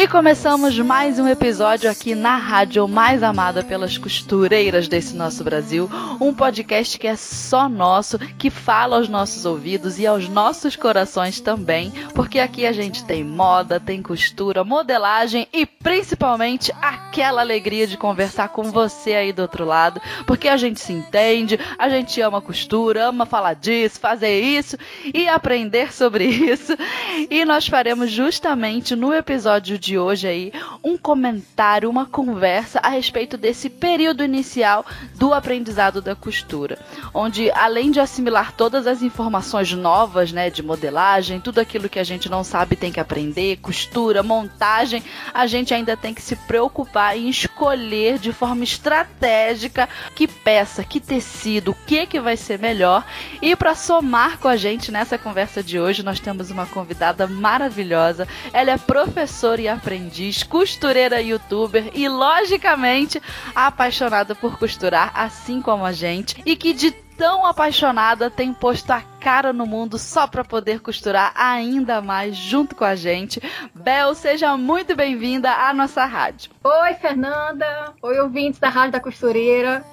E começamos mais um episódio aqui na rádio mais amada pelas costureiras desse nosso Brasil, um podcast que é só nosso, que fala aos nossos ouvidos e aos nossos corações também, porque aqui a gente tem moda, tem costura, modelagem e principalmente aquela alegria de conversar com você aí do outro lado, porque a gente se entende, a gente ama costura, ama falar disso, fazer isso e aprender sobre isso. E nós faremos justamente no episódio de de hoje aí um comentário, uma conversa a respeito desse período inicial do aprendizado da costura, onde além de assimilar todas as informações novas, né, de modelagem, tudo aquilo que a gente não sabe tem que aprender, costura, montagem, a gente ainda tem que se preocupar em escolher de forma estratégica que peça, que tecido, o que que vai ser melhor. E para somar com a gente nessa conversa de hoje, nós temos uma convidada maravilhosa. Ela é professora e aprendiz, costureira youtuber e, logicamente, apaixonada por costurar, assim como a gente, e que de tão apaixonada tem posto a cara no mundo só para poder costurar ainda mais junto com a gente. Bel, seja muito bem-vinda à nossa rádio. Oi, Fernanda. Oi, ouvintes da Rádio da Costureira.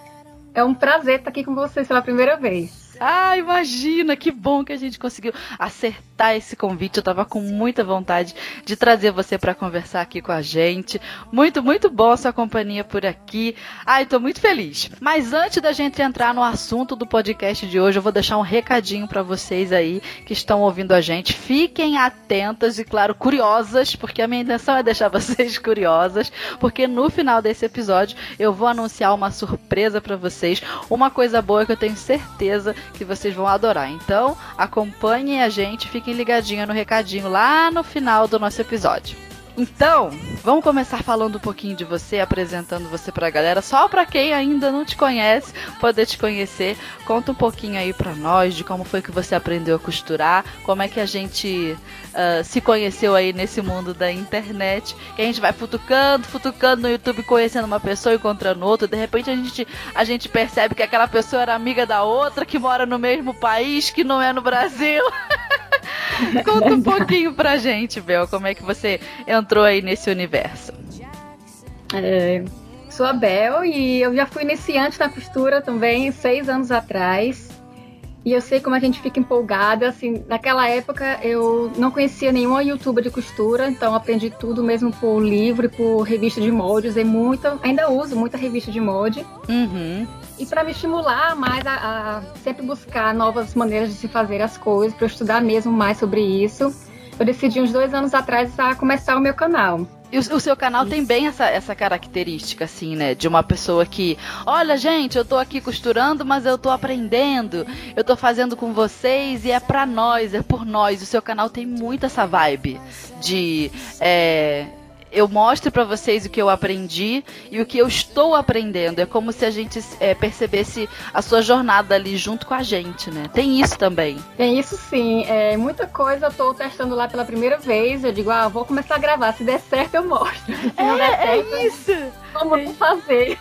É um prazer estar aqui com vocês pela primeira vez. Ah, imagina, que bom que a gente conseguiu acertar esse convite. Eu tava com muita vontade de trazer você para conversar aqui com a gente. Muito, muito bom a sua companhia por aqui. Ai, tô muito feliz. Mas antes da gente entrar no assunto do podcast de hoje, eu vou deixar um recadinho para vocês aí que estão ouvindo a gente. Fiquem atentas e, claro, curiosas, porque a minha intenção é deixar vocês curiosas, porque no final desse episódio eu vou anunciar uma surpresa para vocês, uma coisa boa que eu tenho certeza que vocês vão adorar. Então, acompanhem a gente, fiquem ligadinhos no recadinho lá no final do nosso episódio. Então, vamos começar falando um pouquinho de você, apresentando você pra galera, só pra quem ainda não te conhece, poder te conhecer. Conta um pouquinho aí pra nós de como foi que você aprendeu a costurar, como é que a gente uh, se conheceu aí nesse mundo da internet. Que a gente vai futucando, futucando no YouTube, conhecendo uma pessoa, encontrando outra. De repente a gente, a gente percebe que aquela pessoa era amiga da outra, que mora no mesmo país, que não é no Brasil. Conta um pouquinho pra gente, Bel, como é que você entrou aí nesse universo. É, sou a Bel e eu já fui iniciante na costura também seis anos atrás. E eu sei como a gente fica empolgada, assim, naquela época eu não conhecia nenhuma youtuber de costura, então aprendi tudo mesmo por livro e por revista de molde, usei muita, ainda uso muita revista de molde. Uhum. E para me estimular mais a, a, sempre buscar novas maneiras de se fazer as coisas, para estudar mesmo mais sobre isso, eu decidi uns dois anos atrás a começar o meu canal. E o, o, seu canal Isso. tem bem essa, essa característica, assim, né? De uma pessoa que, olha, gente, eu tô aqui costurando, mas eu tô aprendendo. Eu tô fazendo com vocês e é pra nós, é por nós. O seu canal tem muito essa vibe de. É, eu mostro para vocês o que eu aprendi e o que eu estou aprendendo. É como se a gente é, percebesse a sua jornada ali junto com a gente, né? Tem isso também. Tem isso sim. É, muita coisa eu tô testando lá pela primeira vez. Eu digo, ah, vou começar a gravar. Se der certo, eu mostro. Se é, não der é certo, é isso. Como é. fazer?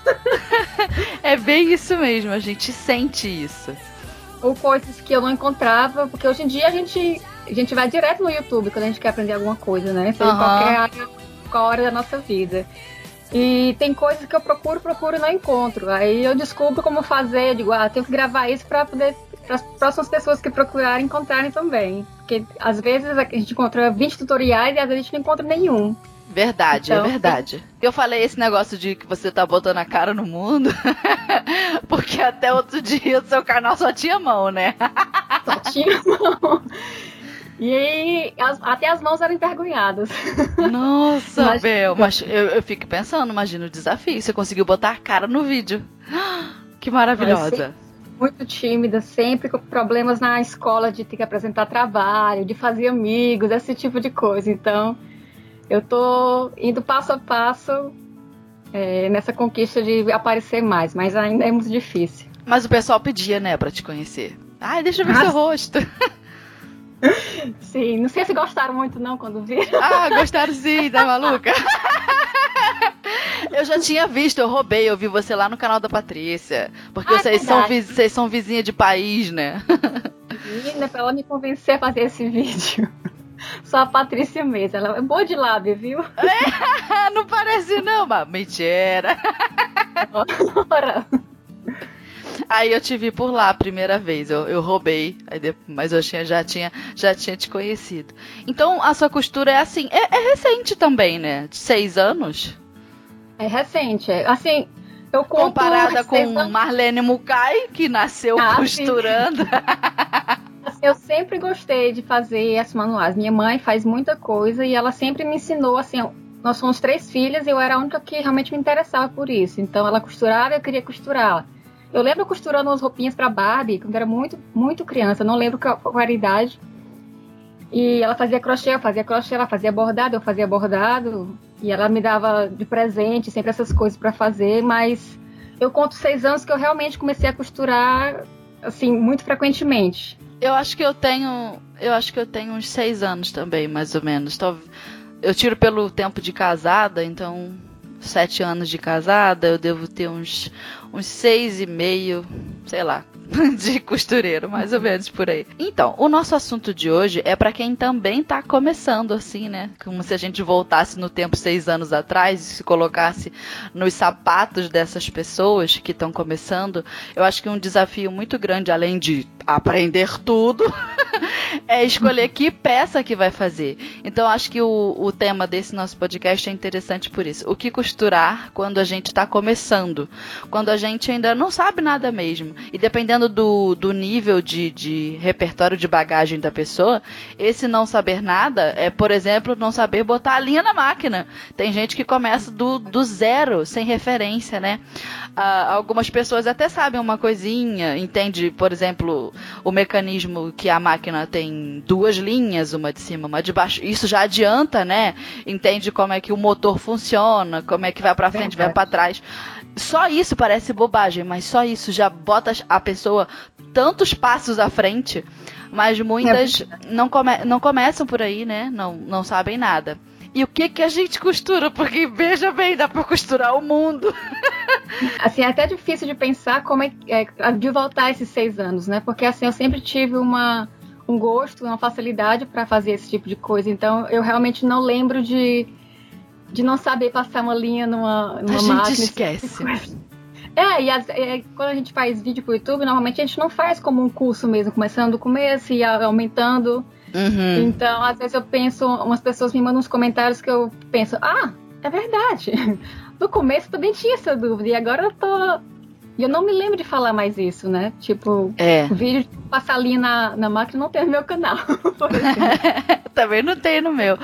é bem isso mesmo. A gente sente isso. Ou coisas que eu não encontrava, porque hoje em dia a gente, a gente vai direto no YouTube quando a gente quer aprender alguma coisa, né? Seja uhum. qualquer área qual hora da nossa vida. E tem coisas que eu procuro, procuro e não encontro. Aí eu descubro como fazer, eu digo, ah, tenho que gravar isso para poder para as próximas pessoas que procurarem encontrarem também. Porque às vezes a gente encontra 20 tutoriais e às vezes a gente não encontra nenhum. Verdade, é então, é verdade. Eu falei esse negócio de que você tá botando a cara no mundo, porque até outro dia o seu canal só tinha mão, né? Só tinha mão. E aí, as, até as mãos eram envergonhadas. Nossa, mas, Bel, mas eu, eu fico pensando, imagina o desafio. Você conseguiu botar a cara no vídeo. Que maravilhosa. Muito tímida, sempre com problemas na escola de ter que apresentar trabalho, de fazer amigos, esse tipo de coisa. Então, eu tô indo passo a passo é, nessa conquista de aparecer mais, mas ainda é muito difícil. Mas o pessoal pedia, né, para te conhecer. Ai, deixa eu ver ah, seu rosto. Sim, não sei se gostaram muito não quando viram. Ah, gostaram sim, tá maluca? Eu já tinha visto, eu roubei, eu vi você lá no canal da Patrícia. Porque ah, vocês, são, vocês são vizinha de país, né? Menina, pra ela me convencer a fazer esse vídeo. Só a Patrícia mesmo. Ela é boa de lábio, viu? É, não parece não, mas mentira. Ora. Aí eu te vi por lá a primeira vez, eu, eu roubei, depois, mas eu tinha, já, tinha, já tinha te conhecido. Então a sua costura é assim, é, é recente também, né? De seis anos? É recente, é. Assim, eu conto Comparada com anos... Marlene Mukai, que nasceu ah, costurando. assim, eu sempre gostei de fazer as manuais. Minha mãe faz muita coisa e ela sempre me ensinou, assim, nós somos três filhas e eu era a única que realmente me interessava por isso. Então ela costurava e eu queria costurar. Eu lembro costurando umas roupinhas para Barbie, quando era muito, muito criança, não lembro qual, qual era a idade. E ela fazia crochê, eu fazia crochê, ela fazia bordado, eu fazia bordado. E ela me dava de presente sempre essas coisas para fazer, mas eu conto seis anos que eu realmente comecei a costurar, assim, muito frequentemente. Eu acho que eu tenho. Eu acho que eu tenho uns seis anos também, mais ou menos. Eu tiro pelo tempo de casada, então sete anos de casada, eu devo ter uns, uns seis e meio, sei lá, de costureiro, mais ou menos por aí. Então, o nosso assunto de hoje é para quem também tá começando assim, né? Como se a gente voltasse no tempo seis anos atrás e se colocasse nos sapatos dessas pessoas que estão começando. Eu acho que um desafio muito grande, além de aprender tudo, é escolher que peça que vai fazer. Então, acho que o, o tema desse nosso podcast é interessante por isso. O que costurar quando a gente está começando? Quando a gente ainda não sabe nada mesmo. E dependendo dependendo do, do nível de, de repertório de bagagem da pessoa, esse não saber nada é, por exemplo, não saber botar a linha na máquina. Tem gente que começa do, do zero, sem referência, né? Ah, algumas pessoas até sabem uma coisinha, entende, por exemplo, o mecanismo que a máquina tem duas linhas, uma de cima, uma de baixo. Isso já adianta, né? Entende como é que o motor funciona, como é que vai para frente, vai para trás. Só isso parece bobagem, mas só isso já bota a pessoa tantos passos à frente. Mas muitas é não, come não começam por aí, né? Não, não sabem nada. E o que que a gente costura? Porque veja bem, dá para costurar o mundo. Assim, é até difícil de pensar como é, é de voltar esses seis anos, né? Porque assim, eu sempre tive uma, um gosto, uma facilidade para fazer esse tipo de coisa. Então, eu realmente não lembro de de não saber passar uma linha numa, numa a máquina. A gente esquece. É, e as, é, quando a gente faz vídeo pro YouTube, normalmente a gente não faz como um curso mesmo, começando do começo e aumentando. Uhum. Então, às vezes eu penso, umas pessoas me mandam uns comentários que eu penso, ah, é verdade. No começo também tinha essa dúvida, e agora eu tô. E eu não me lembro de falar mais isso, né? Tipo, é. vídeo de passar linha na, na máquina não tem no meu canal. também não tem no meu.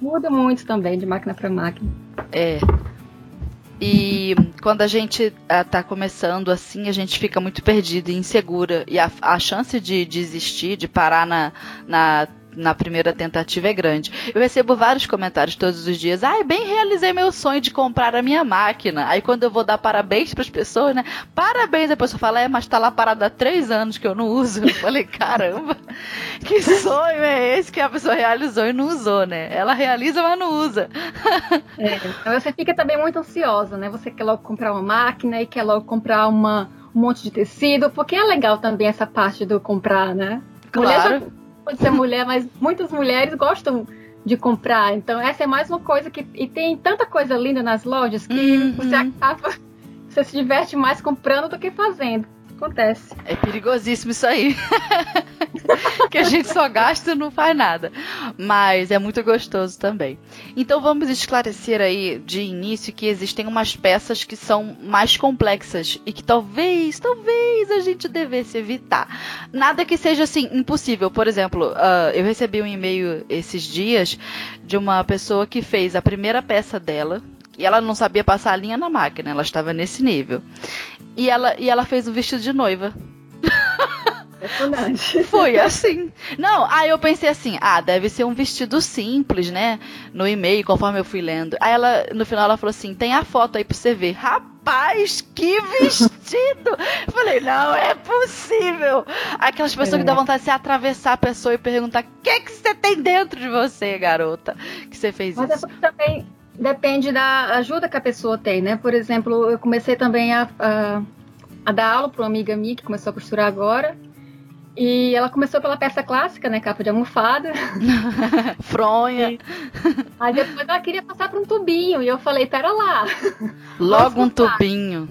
Muda muito também de máquina para máquina. É. E quando a gente está começando assim, a gente fica muito perdido e insegura. E a, a chance de desistir, de parar na, na na primeira tentativa é grande. Eu recebo vários comentários todos os dias. Ai, bem realizei meu sonho de comprar a minha máquina. Aí quando eu vou dar parabéns para as pessoas, né? Parabéns, a pessoa fala, é, mas tá lá parada há três anos que eu não uso. Eu falei, caramba, que sonho é esse que a pessoa realizou e não usou, né? Ela realiza, mas não usa. É, então você fica também muito ansiosa, né? Você quer logo comprar uma máquina e quer logo comprar uma, um monte de tecido, porque é legal também essa parte do comprar, né? Claro pode ser mulher, mas muitas mulheres gostam de comprar. Então essa é mais uma coisa que e tem tanta coisa linda nas lojas que uhum. você acaba você se diverte mais comprando do que fazendo. Acontece. É perigosíssimo isso aí. que a gente só gasta e não faz nada. Mas é muito gostoso também. Então vamos esclarecer aí de início que existem umas peças que são mais complexas e que talvez, talvez a gente devesse evitar. Nada que seja assim impossível. Por exemplo, uh, eu recebi um e-mail esses dias de uma pessoa que fez a primeira peça dela, e ela não sabia passar a linha na máquina, ela estava nesse nível. E ela, e ela fez o vestido de noiva. Foi assim. Não, aí eu pensei assim, ah, deve ser um vestido simples, né? No e-mail, conforme eu fui lendo. Aí ela, no final, ela falou assim: tem a foto aí pra você ver. Rapaz, que vestido! eu falei, não é possível. Aquelas pessoas é. que dá vontade de se atravessar a pessoa e perguntar: o que, que você tem dentro de você, garota? Que você fez Mas isso. Mas também depende da ajuda que a pessoa tem, né? Por exemplo, eu comecei também a, a, a dar aula para uma amiga minha que começou a costurar agora. E ela começou pela peça clássica, né? Capa de almofada. Fronha. Aí depois ela queria passar para um tubinho. E eu falei, pera lá. Logo um tubinho.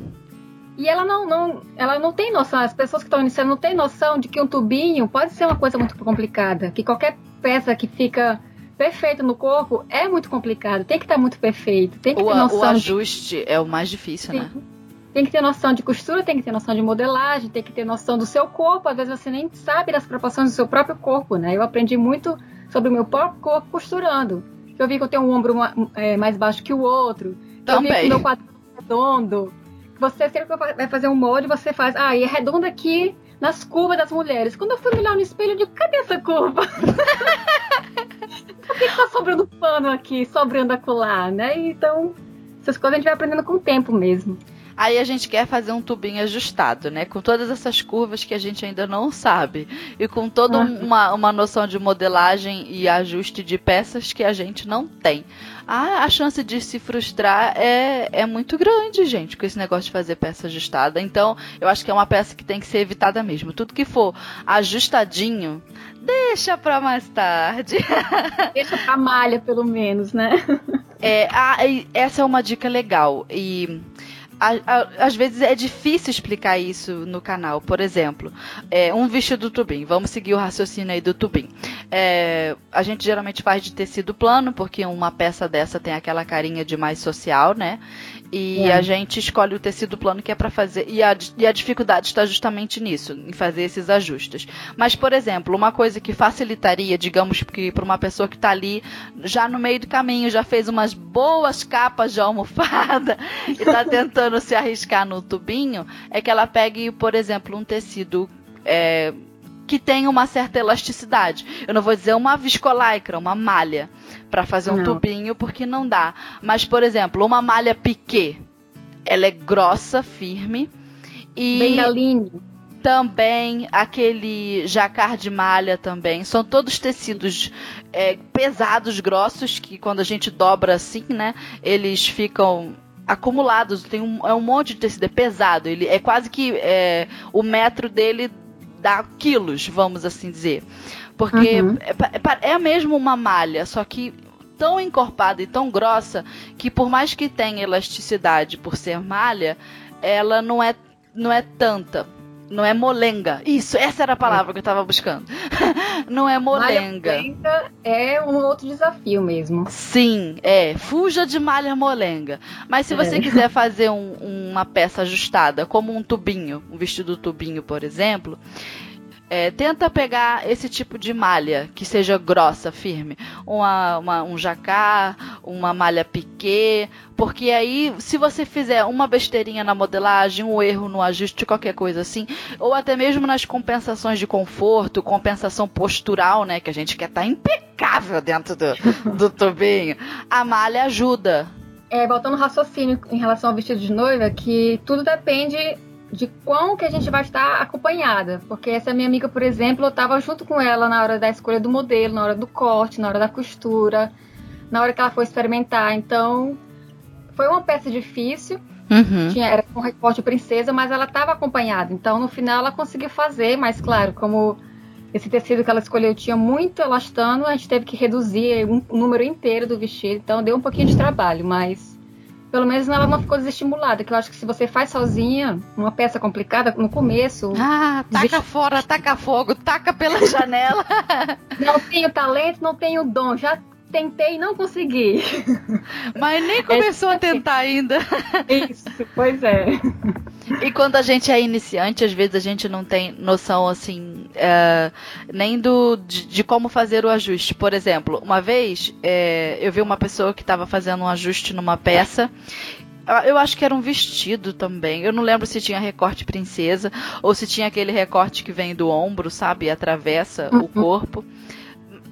E ela não, não, ela não tem noção, as pessoas que estão iniciando não têm noção de que um tubinho pode ser uma coisa muito complicada. Que qualquer peça que fica perfeita no corpo é muito complicado. Tem que estar muito perfeito. Tem que o, ter noção. O ajuste de... é o mais difícil, Sim. né? tem que ter noção de costura, tem que ter noção de modelagem, tem que ter noção do seu corpo. Às vezes você nem sabe das proporções do seu próprio corpo, né? Eu aprendi muito sobre o meu próprio corpo costurando. Eu vi que eu tenho um ombro é, mais baixo que o outro. Também. Eu vi que o meu quadril é redondo. Você sempre vai fazer um molde, você faz, ah, e é redondo aqui nas curvas das mulheres. Quando eu fui olhar no espelho, eu digo, cadê essa curva? Por que, que tá sobrando pano aqui, sobrando acolá, né? Então, essas coisas a gente vai aprendendo com o tempo mesmo. Aí a gente quer fazer um tubinho ajustado, né? Com todas essas curvas que a gente ainda não sabe. E com toda uhum. uma, uma noção de modelagem e ajuste de peças que a gente não tem. Ah, a chance de se frustrar é, é muito grande, gente, com esse negócio de fazer peça ajustada. Então, eu acho que é uma peça que tem que ser evitada mesmo. Tudo que for ajustadinho, deixa pra mais tarde. Deixa pra malha, pelo menos, né? É, ah, essa é uma dica legal. E a, a, às vezes é difícil explicar isso no canal. Por exemplo, é, um vestido tubim. Vamos seguir o raciocínio aí do tubim. É, a gente geralmente faz de tecido plano, porque uma peça dessa tem aquela carinha de mais social, né? E é. a gente escolhe o tecido plano que é para fazer. E a, e a dificuldade está justamente nisso, em fazer esses ajustes. Mas, por exemplo, uma coisa que facilitaria, digamos que para uma pessoa que está ali já no meio do caminho, já fez umas boas capas de almofada e está tentando se arriscar no tubinho, é que ela pegue, por exemplo, um tecido. É, que tem uma certa elasticidade. Eu não vou dizer uma viscolaicra, uma malha para fazer um não. tubinho, porque não dá. Mas, por exemplo, uma malha piquê, ela é grossa, firme. E Bengaline. Também aquele jacar de malha também. São todos tecidos é, pesados, grossos, que quando a gente dobra assim, né, eles ficam acumulados. Tem um, é um monte de tecido, é pesado. Ele é quase que é, o metro dele dá quilos, vamos assim dizer. Porque uhum. é, é mesmo uma malha, só que tão encorpada e tão grossa que por mais que tenha elasticidade por ser malha, ela não é não é tanta. Não é molenga. Isso, essa era a palavra que eu estava buscando. não é molenga. Malha é um outro desafio mesmo. Sim, é. Fuja de malha molenga. Mas se você é. quiser fazer um, uma peça ajustada, como um tubinho, um vestido tubinho, por exemplo, é, tenta pegar esse tipo de malha que seja grossa, firme. Uma, uma, um jacá, uma malha piquê. Porque aí, se você fizer uma besteirinha na modelagem, um erro no ajuste, qualquer coisa assim, ou até mesmo nas compensações de conforto, compensação postural, né? Que a gente quer estar tá impecável dentro do, do tubinho, a malha ajuda. É, voltando ao raciocínio em relação ao vestido de noiva, que tudo depende de quão que a gente vai estar acompanhada. Porque essa minha amiga, por exemplo, eu estava junto com ela na hora da escolha do modelo, na hora do corte, na hora da costura, na hora que ela foi experimentar. Então, foi uma peça difícil. Uhum. Tinha, era com recorte princesa, mas ela estava acompanhada. Então, no final, ela conseguiu fazer, mas claro, como esse tecido que ela escolheu tinha muito elastano, a gente teve que reduzir um, um número inteiro do vestido. Então, deu um pouquinho de trabalho, mas pelo menos ela não ficou desestimulada, que eu acho que se você faz sozinha, uma peça complicada, no começo... Ah, taca desist... fora, taca fogo, taca pela janela. não tenho talento, não tenho dom, já tentei e não consegui. Mas nem começou é, a tentar ainda. Isso, pois é. E quando a gente é iniciante, às vezes a gente não tem noção assim, é, nem do de, de, como fazer o ajuste. Por exemplo, uma vez é, eu vi uma pessoa que estava fazendo um ajuste numa peça Eu acho que era um vestido também. Eu não lembro se tinha recorte princesa ou se tinha aquele recorte que vem do ombro, sabe? E atravessa uhum. o corpo.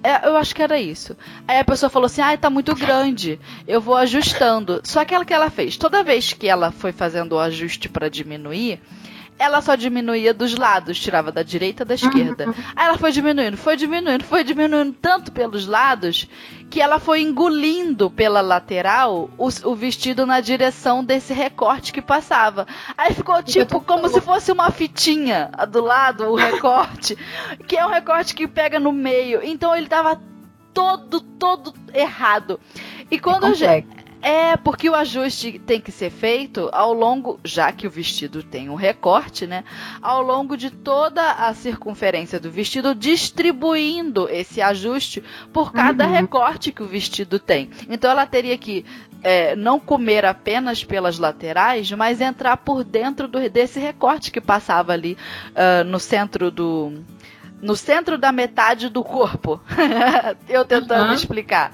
É, eu acho que era isso. Aí a pessoa falou assim: ah, tá muito grande. Eu vou ajustando. Só que ela que ela fez, toda vez que ela foi fazendo o ajuste para diminuir, ela só diminuía dos lados, tirava da direita da esquerda. Uhum. Aí ela foi diminuindo, foi diminuindo, foi diminuindo tanto pelos lados que ela foi engolindo pela lateral o, o vestido na direção desse recorte que passava. Aí ficou tipo como se fosse uma fitinha do lado, o recorte, que é um recorte que pega no meio. Então ele tava todo, todo errado. E quando é eu, é, porque o ajuste tem que ser feito ao longo, já que o vestido tem um recorte, né? Ao longo de toda a circunferência do vestido, distribuindo esse ajuste por cada uhum. recorte que o vestido tem. Então ela teria que é, não comer apenas pelas laterais, mas entrar por dentro do, desse recorte que passava ali uh, no centro do. No centro da metade do corpo. Eu tentando uhum. explicar.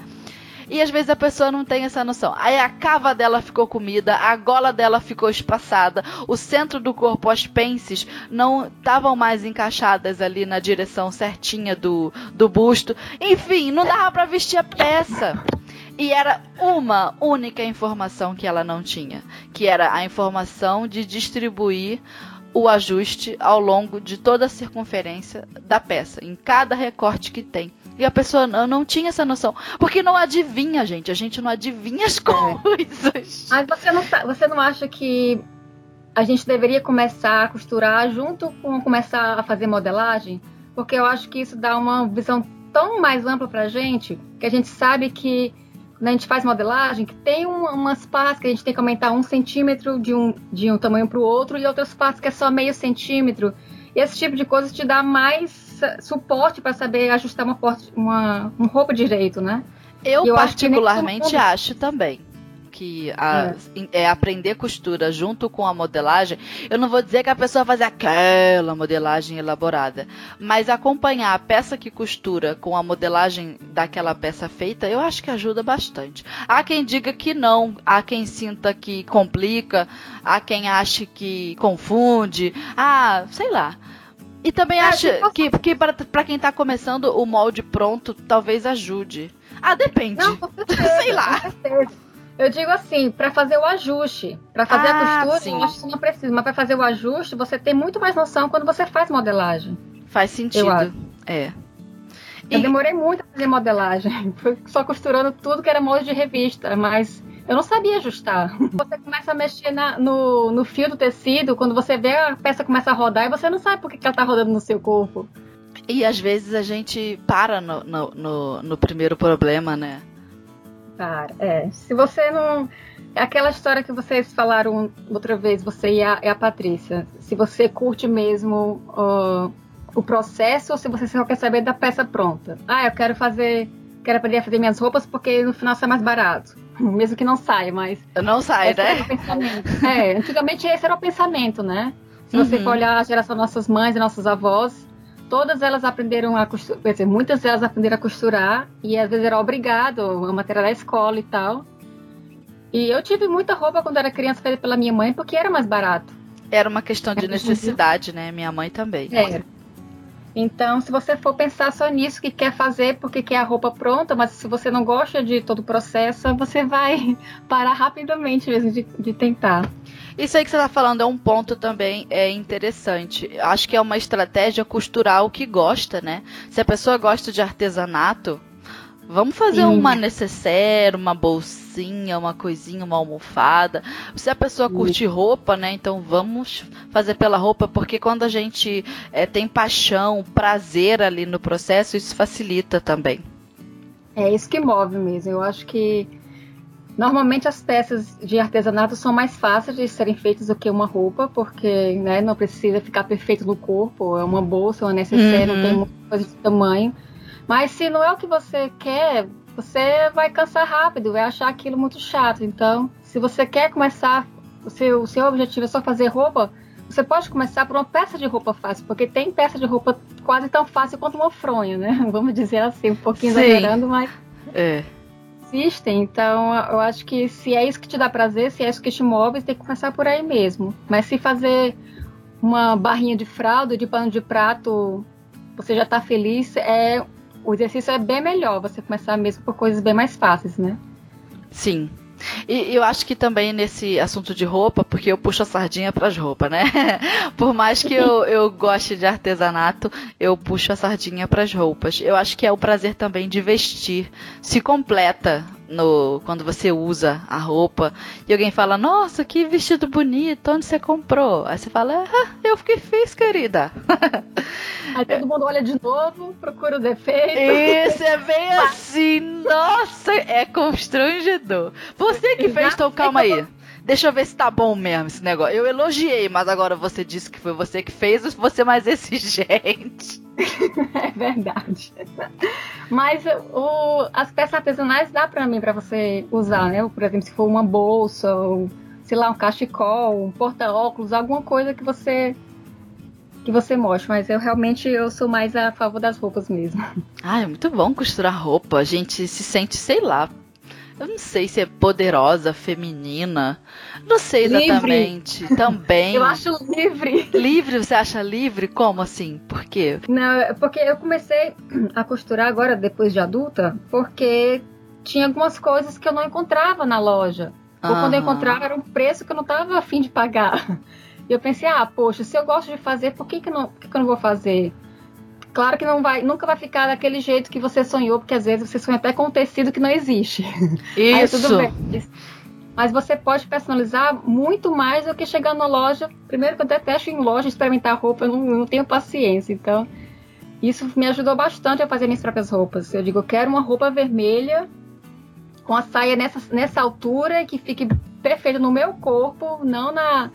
E às vezes a pessoa não tem essa noção. Aí a cava dela ficou comida, a gola dela ficou espaçada, o centro do corpo, as pences, não estavam mais encaixadas ali na direção certinha do, do busto. Enfim, não dava para vestir a peça. E era uma única informação que ela não tinha, que era a informação de distribuir o ajuste ao longo de toda a circunferência da peça, em cada recorte que tem. E a pessoa não, não tinha essa noção. Porque não adivinha, gente. A gente não adivinha as coisas. Mas você não, você não acha que a gente deveria começar a costurar junto com começar a fazer modelagem? Porque eu acho que isso dá uma visão tão mais ampla pra gente, que a gente sabe que quando a gente faz modelagem, que tem um, umas partes que a gente tem que aumentar um centímetro de um, de um tamanho para o outro e outras partes que é só meio centímetro. E esse tipo de coisa te dá mais suporte para saber ajustar uma, uma, uma roupa direito, né? Eu, eu particularmente acho, acho também que a, é. é. aprender costura junto com a modelagem, eu não vou dizer que a pessoa fazer aquela modelagem elaborada, mas acompanhar a peça que costura com a modelagem daquela peça feita, eu acho que ajuda bastante. Há quem diga que não, há quem sinta que complica, há quem ache que confunde, ah, sei lá. E também ah, acho que, que para quem tá começando, o molde pronto talvez ajude. Ah, depende. Não, certeza, Sei lá. Eu digo assim, para fazer o ajuste, para fazer ah, a costura, sim. eu acho que não precisa, mas para fazer o ajuste, você tem muito mais noção quando você faz modelagem. Faz sentido. É. Eu e... demorei muito a fazer modelagem. Foi só costurando tudo que era molde de revista, mas eu não sabia ajustar. Você começa a mexer na, no, no fio do tecido, quando você vê a peça começa a rodar e você não sabe por que, que ela tá rodando no seu corpo. E às vezes a gente para no, no, no, no primeiro problema, né? Para, é. Se você não. É aquela história que vocês falaram outra vez, você e a, e a Patrícia. Se você curte mesmo uh, o processo ou se você só quer saber da peça pronta. Ah, eu quero fazer. Quero aprender a fazer minhas roupas porque no final sai mais barato. Mesmo que não saia, mas. Não sai, né? é, antigamente esse era o pensamento, né? Se você uhum. for olhar a geração nossas mães e nossas avós, todas elas aprenderam a costurar, quer dizer, muitas delas aprenderam a costurar e às vezes era obrigado, a matéria da escola e tal. E eu tive muita roupa quando era criança feita pela minha mãe porque era mais barato. Era uma questão de necessidade, né? Minha mãe também. Era. Então, se você for pensar só nisso, que quer fazer porque quer a roupa pronta, mas se você não gosta de todo o processo, você vai parar rapidamente mesmo de, de tentar. Isso aí que você está falando é um ponto também é interessante. Acho que é uma estratégia costurar o que gosta, né? Se a pessoa gosta de artesanato, Vamos fazer Sim. uma necessaire, uma bolsinha, uma coisinha, uma almofada. Se a pessoa curte roupa, né? Então vamos fazer pela roupa, porque quando a gente é, tem paixão, prazer ali no processo, isso facilita também. É isso que move mesmo. Eu acho que normalmente as peças de artesanato são mais fáceis de serem feitas do que uma roupa, porque né, não precisa ficar perfeito no corpo. É uma bolsa, uma necessaire, uhum. não tem muita coisa de tamanho. Mas se não é o que você quer, você vai cansar rápido, vai achar aquilo muito chato. Então, se você quer começar, o seu, o seu objetivo é só fazer roupa, você pode começar por uma peça de roupa fácil, porque tem peça de roupa quase tão fácil quanto uma fronha, né? Vamos dizer assim, um pouquinho Sim. exagerando, mas. É. existem. Então, eu acho que se é isso que te dá prazer, se é isso que te move, tem que começar por aí mesmo. Mas se fazer uma barrinha de fralda, de pano de prato, você já tá feliz, é o exercício é bem melhor. Você começar mesmo por coisas bem mais fáceis, né? Sim. E eu acho que também nesse assunto de roupa, porque eu puxo a sardinha para as roupas, né? Por mais que eu, eu goste de artesanato, eu puxo a sardinha para as roupas. Eu acho que é o prazer também de vestir. Se completa no quando você usa a roupa e alguém fala, nossa, que vestido bonito, onde você comprou? Aí você fala, ah, eu que fiz, querida. Aí todo mundo olha de novo, procura o defeito. Isso, é bem assim, nossa, é constrangedor. Você que fez, então calma aí. Deixa eu ver se tá bom mesmo esse negócio. Eu elogiei, mas agora você disse que foi você que fez, você é mais exigente. é verdade. Mas o, as peças artesanais dá para mim para você usar, né? Por exemplo, se for uma bolsa, ou, sei lá, um cachecol, um porta-óculos, alguma coisa que você que você mostre, mas eu realmente eu sou mais a favor das roupas mesmo. Ah, é muito bom costurar roupa. A gente se sente, sei lá, eu não sei se é poderosa, feminina. Não sei exatamente. Livre. Também. Eu acho livre. Livre, você acha livre? Como assim? Por quê? Não, porque eu comecei a costurar agora, depois de adulta, porque tinha algumas coisas que eu não encontrava na loja. Ou quando eu encontrava era um preço que eu não estava afim de pagar. E eu pensei, ah, poxa, se eu gosto de fazer, por que, que, não, por que, que eu não vou fazer? Claro que não vai, nunca vai ficar daquele jeito que você sonhou, porque às vezes você sonha até com um tecido que não existe. Isso. tudo bem. Mas você pode personalizar muito mais do que chegar na loja. Primeiro que eu detesto em loja experimentar roupa, eu não, eu não tenho paciência. Então, isso me ajudou bastante a fazer minhas próprias roupas. Eu digo, eu quero uma roupa vermelha com a saia nessa, nessa altura que fique perfeita no meu corpo, não na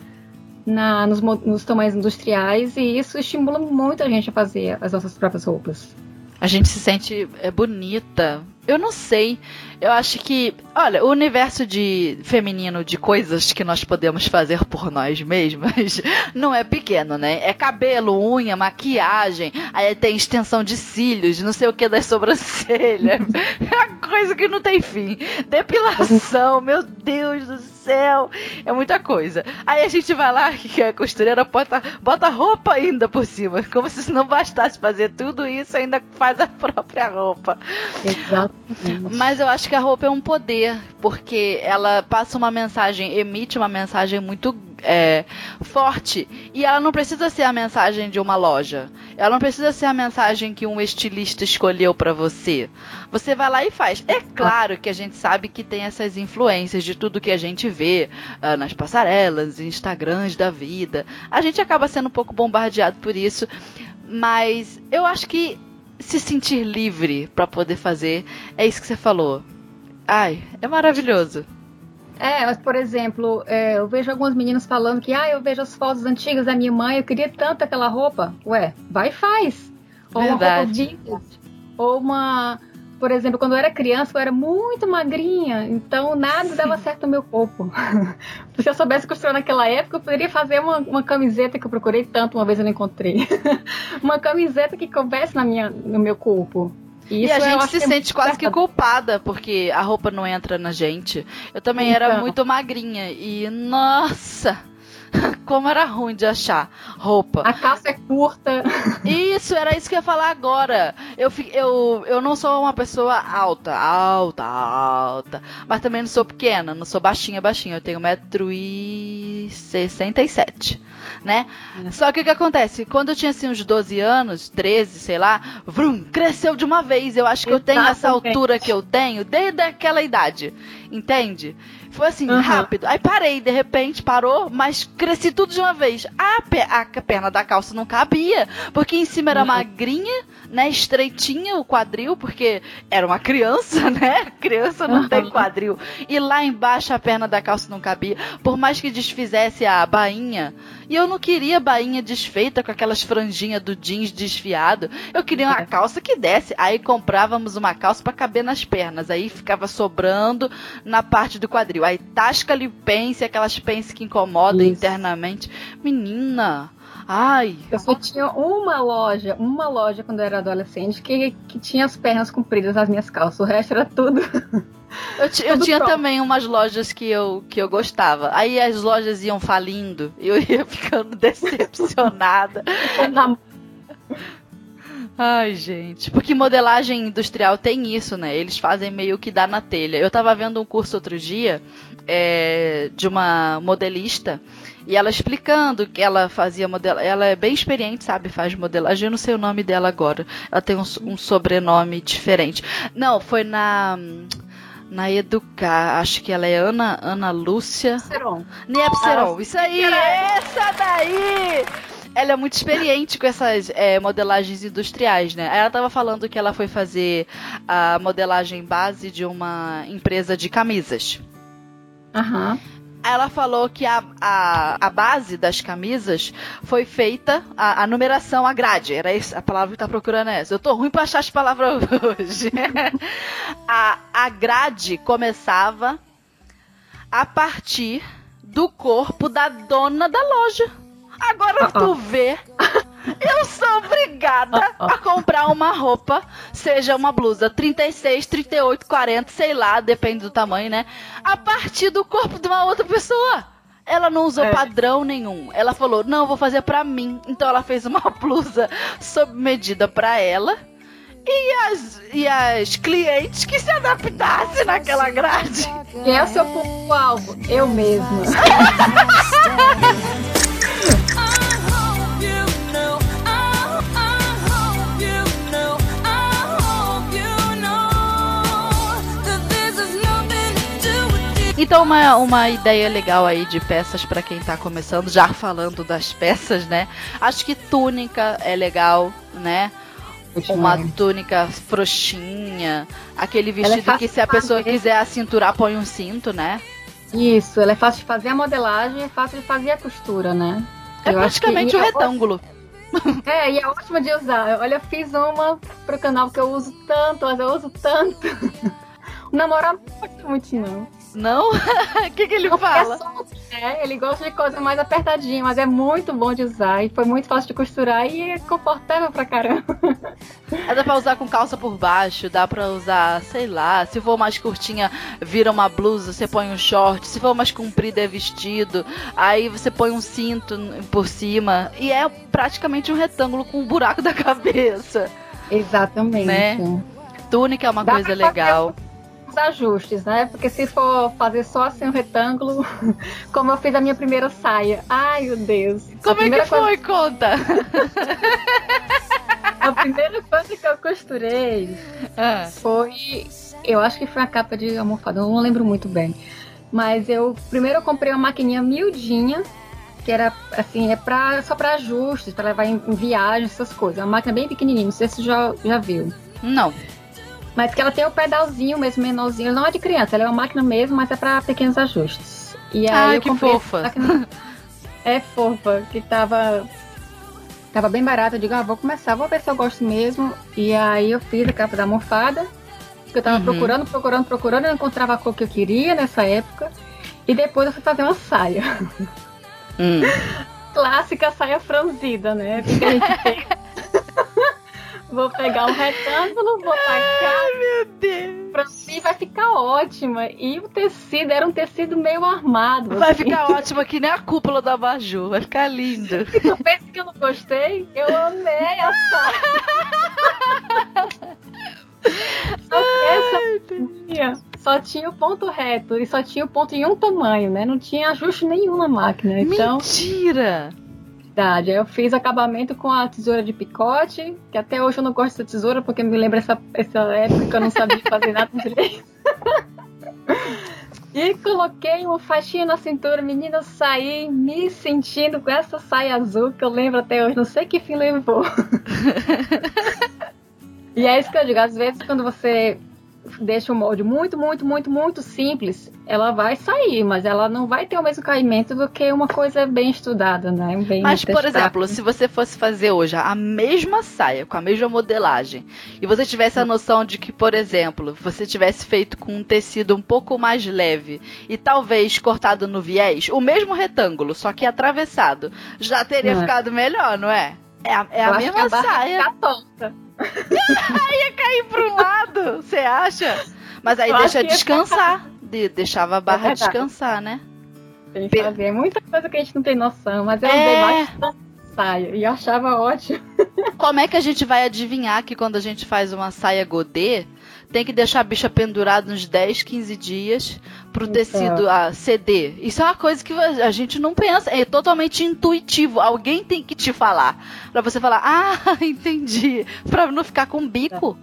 na, nos, nos tamanhos industriais e isso estimula muito a gente a fazer as nossas próprias roupas. A gente se sente é, bonita. Eu não sei. Eu acho que, olha, o universo de feminino de coisas que nós podemos fazer por nós mesmas não é pequeno, né? É cabelo, unha, maquiagem, aí tem extensão de cílios, não sei o que das sobrancelhas. É coisa que não tem fim. Depilação, meu Deus do céu. É muita coisa. Aí a gente vai lá, que a costureira bota, bota roupa ainda por cima. Como se não bastasse fazer tudo isso, ainda faz a própria roupa. Exatamente. Mas eu acho que a roupa é um poder, porque ela passa uma mensagem, emite uma mensagem muito é, forte. E ela não precisa ser a mensagem de uma loja. Ela não precisa ser a mensagem que um estilista escolheu para você. Você vai lá e faz. É claro que a gente sabe que tem essas influências de tudo que a gente vê uh, nas passarelas, Instagrams da vida. A gente acaba sendo um pouco bombardeado por isso. Mas eu acho que se sentir livre para poder fazer é isso que você falou. Ai, é maravilhoso. É, mas por exemplo, é, eu vejo algumas meninas falando que, ah, eu vejo as fotos antigas da minha mãe, eu queria tanto aquela roupa. Ué, vai e faz. Ou Verdade. uma roupa vintage. Ou uma. Por exemplo, quando eu era criança, eu era muito magrinha, então nada dava certo no meu corpo. Se eu soubesse costurar naquela época, eu poderia fazer uma, uma camiseta que eu procurei tanto, uma vez eu não encontrei. uma camiseta que coubesse na minha, no meu corpo. Isso e a gente se sente quase que culpada, porque a roupa não entra na gente. Eu também então. era muito magrinha e, nossa, como era ruim de achar roupa. A calça é curta. Isso, era isso que eu ia falar agora. Eu, eu, eu não sou uma pessoa alta, alta, alta. Mas também não sou pequena, não sou baixinha, baixinha. Eu tenho 1,67m né? É. Só que o que acontece? Quando eu tinha assim uns 12 anos, 13, sei lá, vrum, cresceu de uma vez. Eu acho que eu tenho essa altura que eu tenho desde aquela idade. Entende? Foi assim, uhum. rápido. Aí parei, de repente parou, mas cresci tudo de uma vez. A, pe a perna da calça não cabia, porque em cima era uhum. magrinha, né? Estreitinha o quadril, porque era uma criança, né? Criança não uhum. tem quadril. E lá embaixo a perna da calça não cabia. Por mais que desfizesse a bainha, e eu não queria bainha desfeita com aquelas franjinhas do jeans desfiado. Eu queria uma é. calça que desse. Aí comprávamos uma calça para caber nas pernas. Aí ficava sobrando na parte do quadril. Aí tasca-lhe pence, aquelas pence que incomodam Isso. internamente. Menina, ai. Eu só tinha uma loja, uma loja quando eu era adolescente que, que tinha as pernas compridas nas minhas calças. O resto era tudo. Eu, eu tinha pronto. também umas lojas que eu, que eu gostava. Aí as lojas iam falindo e eu ia ficando decepcionada. Ai, gente. Porque modelagem industrial tem isso, né? Eles fazem meio que dá na telha. Eu tava vendo um curso outro dia é, de uma modelista e ela explicando que ela fazia modelo. Ela é bem experiente, sabe? Faz modelagem. Eu não sei o nome dela agora. Ela tem um, um sobrenome diferente. Não, foi na. Na Educar, acho que ela é Ana, Ana Lúcia. Pseron. Niepseron, ah, isso aí, essa daí! Ela é muito experiente com essas é, modelagens industriais, né? Ela tava falando que ela foi fazer a modelagem base de uma empresa de camisas. Aham. Uhum ela falou que a, a, a base das camisas foi feita, a, a numeração, a grade, era isso, a palavra que tá procurando é essa. Eu tô ruim pra achar as palavras hoje. a, a grade começava a partir do corpo da dona da loja. Agora uh -uh. tu vê eu sou obrigada a comprar uma roupa, seja uma blusa 36, 38, 40, sei lá, depende do tamanho, né? A partir do corpo de uma outra pessoa. Ela não usou é. padrão nenhum. Ela falou: "Não, vou fazer para mim". Então ela fez uma blusa sob medida para ela. E as, e as clientes que se adaptassem naquela grade. Quem é o seu público-alvo? Eu mesma. Então, uma, uma ideia legal aí de peças para quem tá começando, já falando das peças, né? Acho que túnica é legal, né? Uma túnica frouxinha, aquele é vestido é que se a pessoa quiser a cintura põe um cinto, né? Isso, ela é fácil de fazer a modelagem, é fácil de fazer a costura, né? É eu praticamente um é retângulo. É, e é ótima de usar. Olha, eu fiz uma pro canal que eu uso tanto, mas eu uso tanto. o namorado não gosta muito, não. Não? O que, que ele fala? É, ele gosta de coisa mais apertadinha, mas é muito bom de usar. E foi muito fácil de costurar e é confortável pra caramba. É, dá pra usar com calça por baixo, dá pra usar, sei lá, se for mais curtinha, vira uma blusa, você põe um short. Se for mais comprida, é vestido. Aí você põe um cinto por cima. E é praticamente um retângulo com um buraco da cabeça. Exatamente. Né? Túnica é uma dá coisa legal. Fazer os ajustes, né? Porque se for fazer só assim um retângulo, como eu fiz a minha primeira saia. Ai, meu Deus. Como é que foi, coisa... conta? a primeira coisa que eu costurei ah. foi. Eu acho que foi a capa de almofada, eu não lembro muito bem. Mas eu primeiro eu comprei uma maquininha miudinha, que era assim, é pra, só para ajustes, para levar em, em viagem, essas coisas. É uma máquina bem pequenininha, não sei se você já, já viu. Não. Mas que ela tem o pedalzinho mesmo, menorzinho. Não é de criança, ela é uma máquina mesmo, mas é para pequenos ajustes. E aí eu que fofa. Máquina... É fofa, que tava. Tava bem barata. Eu digo, ah, vou começar, vou ver se eu gosto mesmo. E aí eu fiz a capa da almofada. Que eu tava uhum. procurando, procurando, procurando. Eu encontrava a cor que eu queria nessa época. E depois eu fui fazer uma saia. Hum. Clássica saia franzida, né? Vou pegar um retângulo, vou tacar. Ótima. E o tecido era um tecido meio armado. Vai assim. ficar ótima que nem a cúpula da Baju. Vai ficar lindo. E tu pensa que eu não gostei? Eu amei a Só que essa tinha, só tinha o ponto reto e só tinha o ponto em um tamanho, né? Não tinha ajuste nenhum na máquina. Então... Mentira! Verdade. Eu fiz acabamento com a tesoura de picote, que até hoje eu não gosto dessa tesoura porque me lembra essa, essa época que eu não sabia fazer nada direito. e coloquei uma faixinha na cintura, menina, saí me sentindo com essa saia azul que eu lembro até hoje, não sei que fim levou. e é isso que eu digo, às vezes quando você deixa o molde muito, muito, muito, muito simples, ela vai sair, mas ela não vai ter o mesmo caimento do que uma coisa bem estudada, né? Bem mas, por exemplo, se você fosse fazer hoje a mesma saia, com a mesma modelagem, e você tivesse a noção de que, por exemplo, você tivesse feito com um tecido um pouco mais leve e talvez cortado no viés, o mesmo retângulo, só que atravessado, já teria é. ficado melhor, não é? É a, é a mesma a saia. Tá tonta. Ia cair para um lado, você acha? Mas aí deixa descansar. De, deixava a barra é descansar, né? Tem que fazer. É muita coisa que a gente não tem noção, mas eu é... bastante saia e achava ótimo. Como é que a gente vai adivinhar que quando a gente faz uma saia godê, tem que deixar a bicha pendurada uns 10, 15 dias pro então. tecido a ceder. Isso é uma coisa que a gente não pensa, é totalmente intuitivo. Alguém tem que te falar para você falar: "Ah, entendi", para não ficar com bico.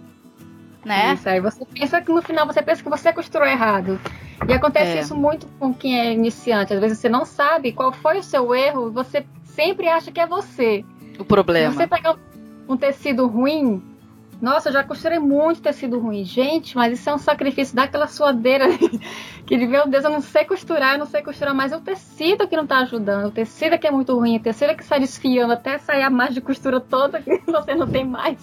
É. Né? Isso aí você pensa que no final você pensa que você costurou errado. E acontece é. isso muito com quem é iniciante. Às vezes você não sabe qual foi o seu erro, você sempre acha que é você. O problema. Se você pegar um tecido ruim, nossa, eu já costurei muito tecido ruim. Gente, mas isso é um sacrifício daquela suadeira que, meu Deus, eu não sei costurar, eu não sei costurar, mas é o tecido que não tá ajudando. O tecido que é muito ruim, o tecido que sai desfiando até sair a margem de costura toda que você não tem mais.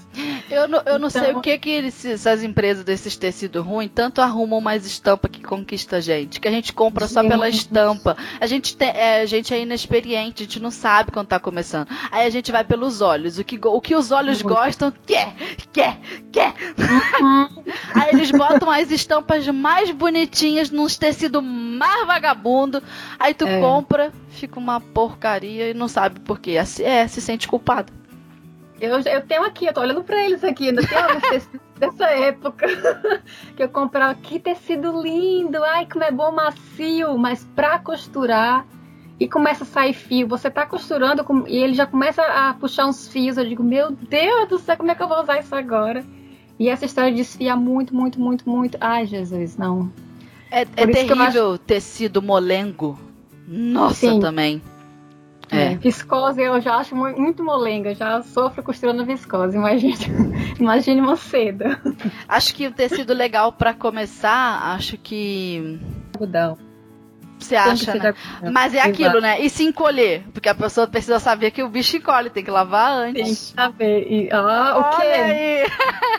Eu não, eu não então... sei o que que eles, essas empresas desses tecidos ruins tanto arrumam mais estampa que conquista a gente. Que a gente compra só pela estampa. A gente, te, é, a gente é inexperiente, a gente não sabe quando tá começando. Aí a gente vai pelos olhos. O que, o que os olhos uhum. gostam, quer, quer quer. Uhum. Aí eles botam as estampas mais bonitinhas tecido mais vagabundo. Aí tu é. compra, fica uma porcaria e não sabe por quê. É, é, se sente culpado. Eu, eu tenho aqui, eu tô olhando pra eles aqui, ainda tem alguns tecidos dessa época que eu comprava. Que tecido lindo! Ai, como é bom macio, mas pra costurar e começa a sair fio. Você tá costurando e ele já começa a puxar uns fios. Eu digo, meu Deus do céu, como é que eu vou usar isso agora? E essa história de desfiar muito, muito, muito, muito. Ai, Jesus, não. É, é terrível acho... tecido molengo. Nossa, Sim. também. É. é. Viscose eu já acho muito molenga, já sofro costurando viscose, imagine, imagine uma seda. Acho que o tecido legal para começar, acho que. Algodão. Você acha, né? Mas é aquilo, né? E se encolher? Porque a pessoa precisa saber que o bicho encolhe, tem que lavar antes. Tem que saber. E, ah, o quê? Aí.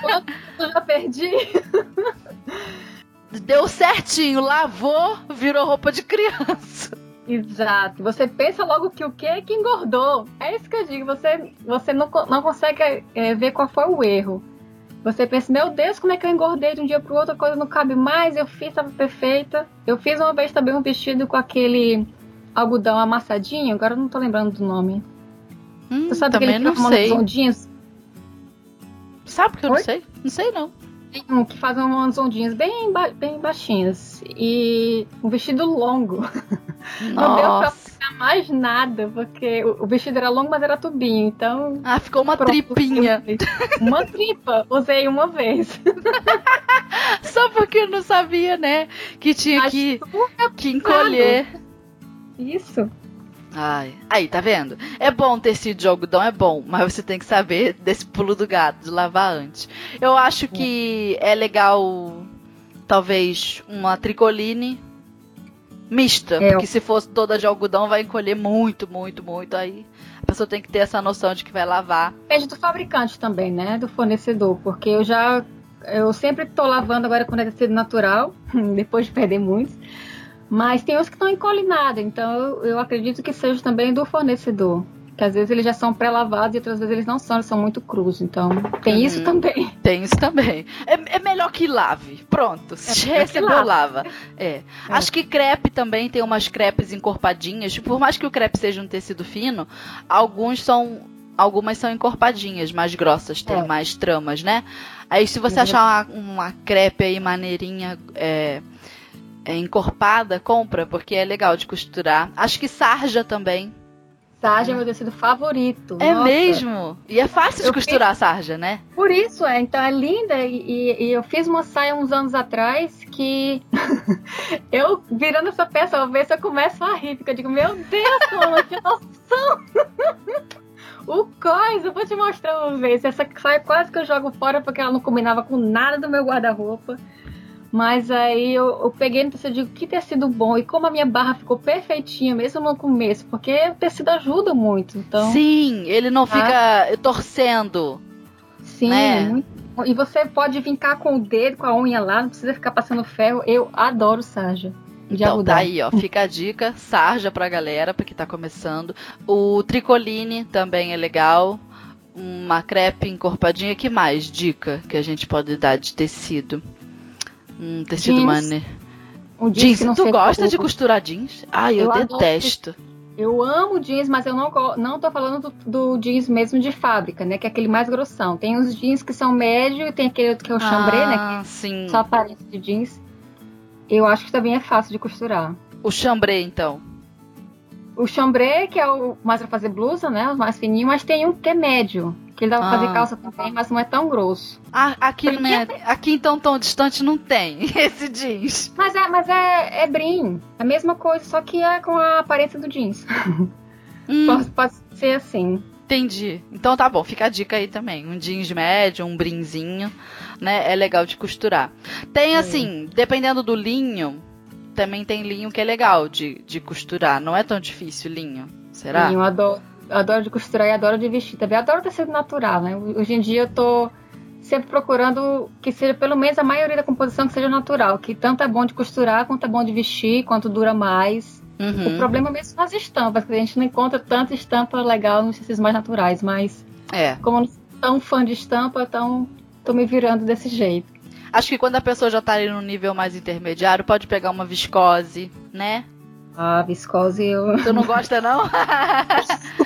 Eu já perdi. Deu certinho, lavou, virou roupa de criança. Exato. Você pensa logo que o que é que engordou. É isso que eu digo. Você, você não, não consegue é, ver qual foi o erro. Você pensa, meu Deus, como é que eu engordei de um dia para o outro, a coisa não cabe mais, eu fiz, estava perfeita. Eu fiz uma vez também um vestido com aquele algodão amassadinho, agora eu não tô lembrando do nome. Hum, Você sabe também não sei. ondinhas? Sabe que eu Oi? não sei? Não sei não. Um que faz umas ondinhas bem, ba bem baixinhas. E um vestido longo. Nossa. Não deu pra mais nada, porque o, vestido era longo, mas era tubinho, então. Ah, ficou uma pronto, tripinha. Uma tripa, usei uma vez. Só porque eu não sabia, né? Que tinha que, que encolher. Isso. Ai, aí, tá vendo? É bom tecido de algodão, é bom, mas você tem que saber desse pulo do gato, de lavar antes. Eu acho que é legal, talvez, uma tricoline mista, é. porque se fosse toda de algodão vai encolher muito, muito, muito. Aí a pessoa tem que ter essa noção de que vai lavar. Depende do fabricante também, né? Do fornecedor, porque eu já eu sempre tô lavando agora com tecido natural, depois de perder muitos. Mas tem uns que não encolhem nada, então eu, eu acredito que seja também do fornecedor que às vezes eles já são pré-lavados e outras vezes eles não são, eles são muito crus. Então, tem uhum. isso também. Tem isso também. É, é melhor que lave. Pronto. Se é recebeu, lava. É. é. Acho que crepe também tem umas crepes encorpadinhas. Por mais que o crepe seja um tecido fino, alguns são. Algumas são encorpadinhas, mais grossas, tem é. mais tramas, né? Aí se você uhum. achar uma, uma crepe aí maneirinha. É, é, encorpada, compra, porque é legal de costurar. Acho que sarja também Sarja é meu tecido favorito. É Nossa. mesmo? E é fácil de eu costurar fiz... a sarja, né? Por isso, é. Então é linda. E, e eu fiz uma saia uns anos atrás que eu, virando essa peça, uma vez eu começo a rir. Porque eu digo, meu Deus, como tinha noção. o coisa, eu vou te mostrar uma vez. Essa saia quase que eu jogo fora porque ela não combinava com nada do meu guarda-roupa. Mas aí eu, eu peguei no tecido e digo, que tecido bom. E como a minha barra ficou perfeitinha, mesmo no começo, porque o tecido ajuda muito. Então, Sim, ele não tá? fica torcendo. Sim, né? muito e você pode vincar com o dedo, com a unha lá, não precisa ficar passando ferro. Eu adoro sarja. De então, tá aí, ó. Fica a dica, sarja pra galera, porque tá começando. O tricoline também é legal. Uma crepe encorpadinha. que mais? Dica que a gente pode dar de tecido? Um tecido jeans, maneiro. Um jeans, jeans tu gosta de costurar jeans? Ai, eu, eu detesto. Eu amo jeans, mas eu não, não tô falando do, do, jeans mesmo de fábrica, né? Que é aquele mais grossão. Tem os jeans que são médio e tem aquele outro que é o chambré, né? ah, né? Que sim. Só aparência de jeans. Eu acho que também é fácil de costurar. O chambré, então? O chambré, que é o mais pra fazer blusa, né? O mais fininho, mas tem um que é médio. Que ele dá pra ah. fazer calça também, mas não é tão grosso. Ah, aqui, Porque... é, aqui então tão distante não tem esse jeans. Mas é, mas é, é brim. A mesma coisa, só que é com a aparência do jeans. Hum. Pode, pode ser assim. Entendi. Então tá bom, fica a dica aí também. Um jeans médio, um brinzinho, né? É legal de costurar. Tem assim, dependendo do linho, também tem linho que é legal de, de costurar. Não é tão difícil linho. Será? Linho, adoro adoro de costurar e adoro de vestir também. Adoro tecido natural, né? Hoje em dia eu tô sempre procurando que seja pelo menos a maioria da composição que seja natural, que tanto é bom de costurar, quanto é bom de vestir, quanto dura mais. Uhum. O problema mesmo são as estampas, que a gente não encontra tanta estampa legal nos tecidos mais naturais, mas é. como eu não sou tão fã de estampa, então tô me virando desse jeito. Acho que quando a pessoa já tá ali no nível mais intermediário, pode pegar uma viscose, né? Ah, viscose eu. Tu não gosta, não?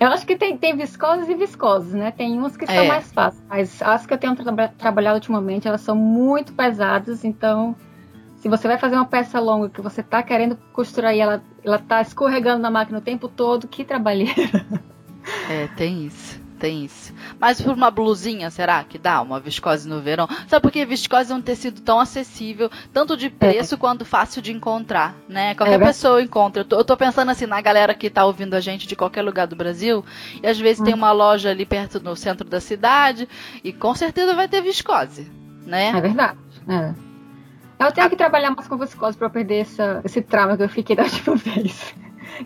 eu acho que tem, tem viscoses e viscoses, né? Tem umas que é. são mais fáceis, mas as que eu tenho tra trabalhado ultimamente, elas são muito pesadas, então. Se você vai fazer uma peça longa que você tá querendo costurar e ela, ela tá escorregando na máquina o tempo todo, que trabalheira. É, tem isso tem isso. Mas por uma blusinha, será que dá uma viscose no verão? Sabe por que viscose é um tecido tão acessível, tanto de preço é. quanto fácil de encontrar, né? Qualquer é. pessoa encontra. Eu tô, eu tô, pensando assim na galera que tá ouvindo a gente de qualquer lugar do Brasil, e às vezes hum. tem uma loja ali perto no centro da cidade, e com certeza vai ter viscose, né? É verdade. É. Eu tenho que trabalhar mais com viscose para perder essa, esse trauma que eu fiquei da última vez.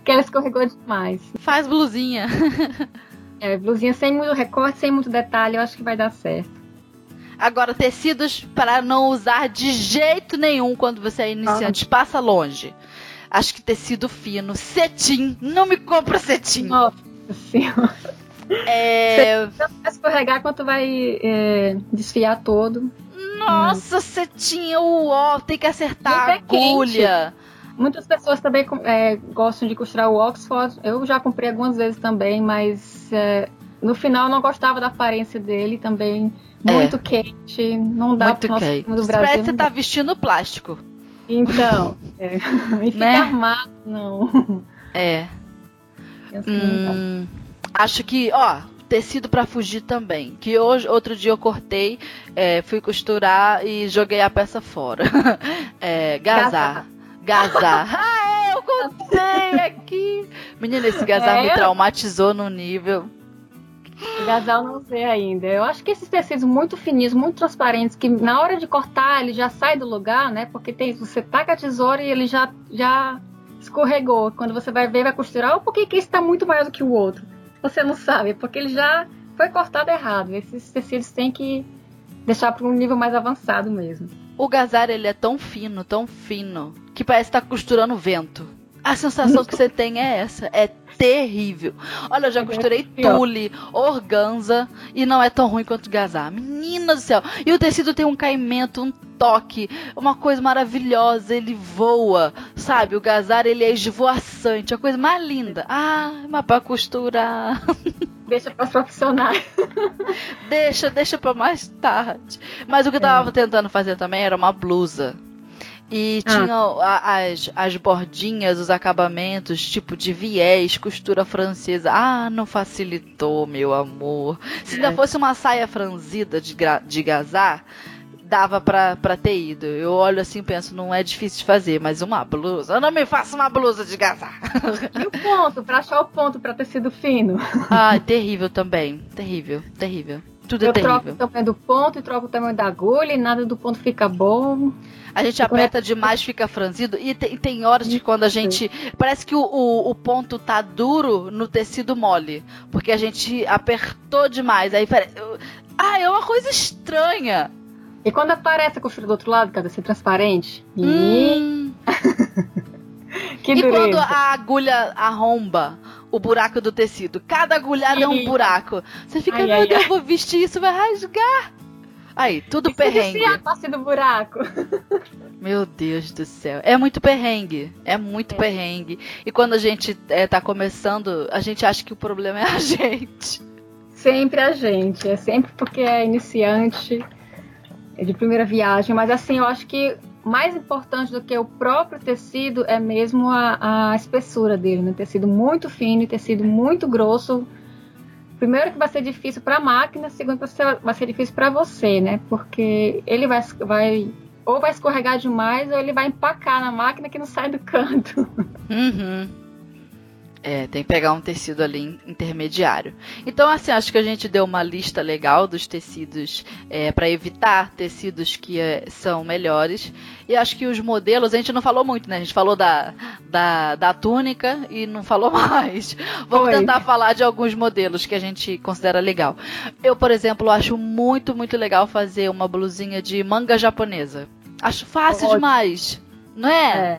que ela escorregou demais. Faz blusinha. É, blusinha sem muito recorte, sem muito detalhe, eu acho que vai dar certo. Agora, tecidos para não usar de jeito nenhum quando você é iniciante. Ah. Passa longe. Acho que tecido fino, cetim. Não me compra cetim. Nossa senhora. É... Tanto vai escorregar quanto vai é, desfiar todo. Nossa, hum. cetim, uó, tem que acertar a agulha. Muitas pessoas também é, gostam de costurar o Oxford. Eu já comprei algumas vezes também, mas é, no final não gostava da aparência dele também. Muito é. quente, não dá Muito quente. do Brasil. Parece que você tá vestindo plástico. Então, é. e fica né? armado, não. É. Hum, acho que, ó, tecido para fugir também. Que hoje, outro dia eu cortei, é, fui costurar e joguei a peça fora. é, gazar. Gazar. ah, é, eu contei aqui. Menina, esse gazar é, me traumatizou no nível. Gazal não sei ainda. Eu acho que esses tecidos muito fininhos, muito transparentes, que na hora de cortar ele já sai do lugar, né? Porque tem, você taca a tesoura e ele já, já escorregou. Quando você vai ver, vai costurar, ou porque esse está muito maior do que o outro? Você não sabe, porque ele já foi cortado errado. Esses tecidos tem que deixar para um nível mais avançado mesmo. O gazar ele é tão fino, tão fino, que parece estar tá costurando vento. A sensação que você tem é essa, é terrível. Olha, eu já costurei tule, organza e não é tão ruim quanto gazar. Menina do céu. E o tecido tem um caimento, um toque, uma coisa maravilhosa, ele voa, sabe? O gazar ele é esvoaçante, a coisa mais linda. Ah, mas pra costurar. Deixa para profissionais. deixa, deixa para mais tarde. Mas o que eu tava é. tentando fazer também era uma blusa. E ah. tinha as, as bordinhas, os acabamentos, tipo de viés, costura francesa. Ah, não facilitou, meu amor. Se ainda é. fosse uma saia franzida de, de gazar, dava pra, pra ter ido. Eu olho assim e penso, não é difícil de fazer, mas uma blusa. Eu não me faço uma blusa de gazar. E o ponto, pra achar o ponto pra tecido fino. Ah, terrível também. Terrível, terrível. Tudo é eu terrível. troco o tamanho do ponto e troco o tamanho da agulha e nada do ponto fica bom. A gente aperta demais, fica franzido. E tem, tem horas de quando a gente. Parece que o, o, o, ponto tá duro no tecido mole. Porque a gente apertou demais. Aí parece. Ah, é uma coisa estranha. E quando aparece a costura do outro lado, cara, ser transparente? Hum. que e quando a agulha arromba o buraco do tecido? Cada agulhada é um buraco. Você fica, ai, meu ai, Deus, ai. vou vestir isso, vai rasgar. Aí, tudo perrengue. Se a do buraco. Meu Deus do céu. É muito perrengue. É muito é. perrengue. E quando a gente é, tá começando, a gente acha que o problema é a gente. Sempre a gente. É sempre porque é iniciante, é de primeira viagem. Mas assim, eu acho que mais importante do que o próprio tecido é mesmo a, a espessura dele, né? Tecido muito fino e tecido muito grosso primeiro que vai ser difícil para a máquina, segundo que vai ser difícil para você, né? Porque ele vai, vai ou vai escorregar demais ou ele vai empacar na máquina que não sai do canto. Uhum. É, tem que pegar um tecido ali intermediário. Então, assim, acho que a gente deu uma lista legal dos tecidos é, para evitar tecidos que é, são melhores. E acho que os modelos, a gente não falou muito, né? A gente falou da, da, da túnica e não falou mais. Vamos Oi. tentar falar de alguns modelos que a gente considera legal. Eu, por exemplo, acho muito, muito legal fazer uma blusinha de manga japonesa. Acho fácil Ótimo. demais, não é? é.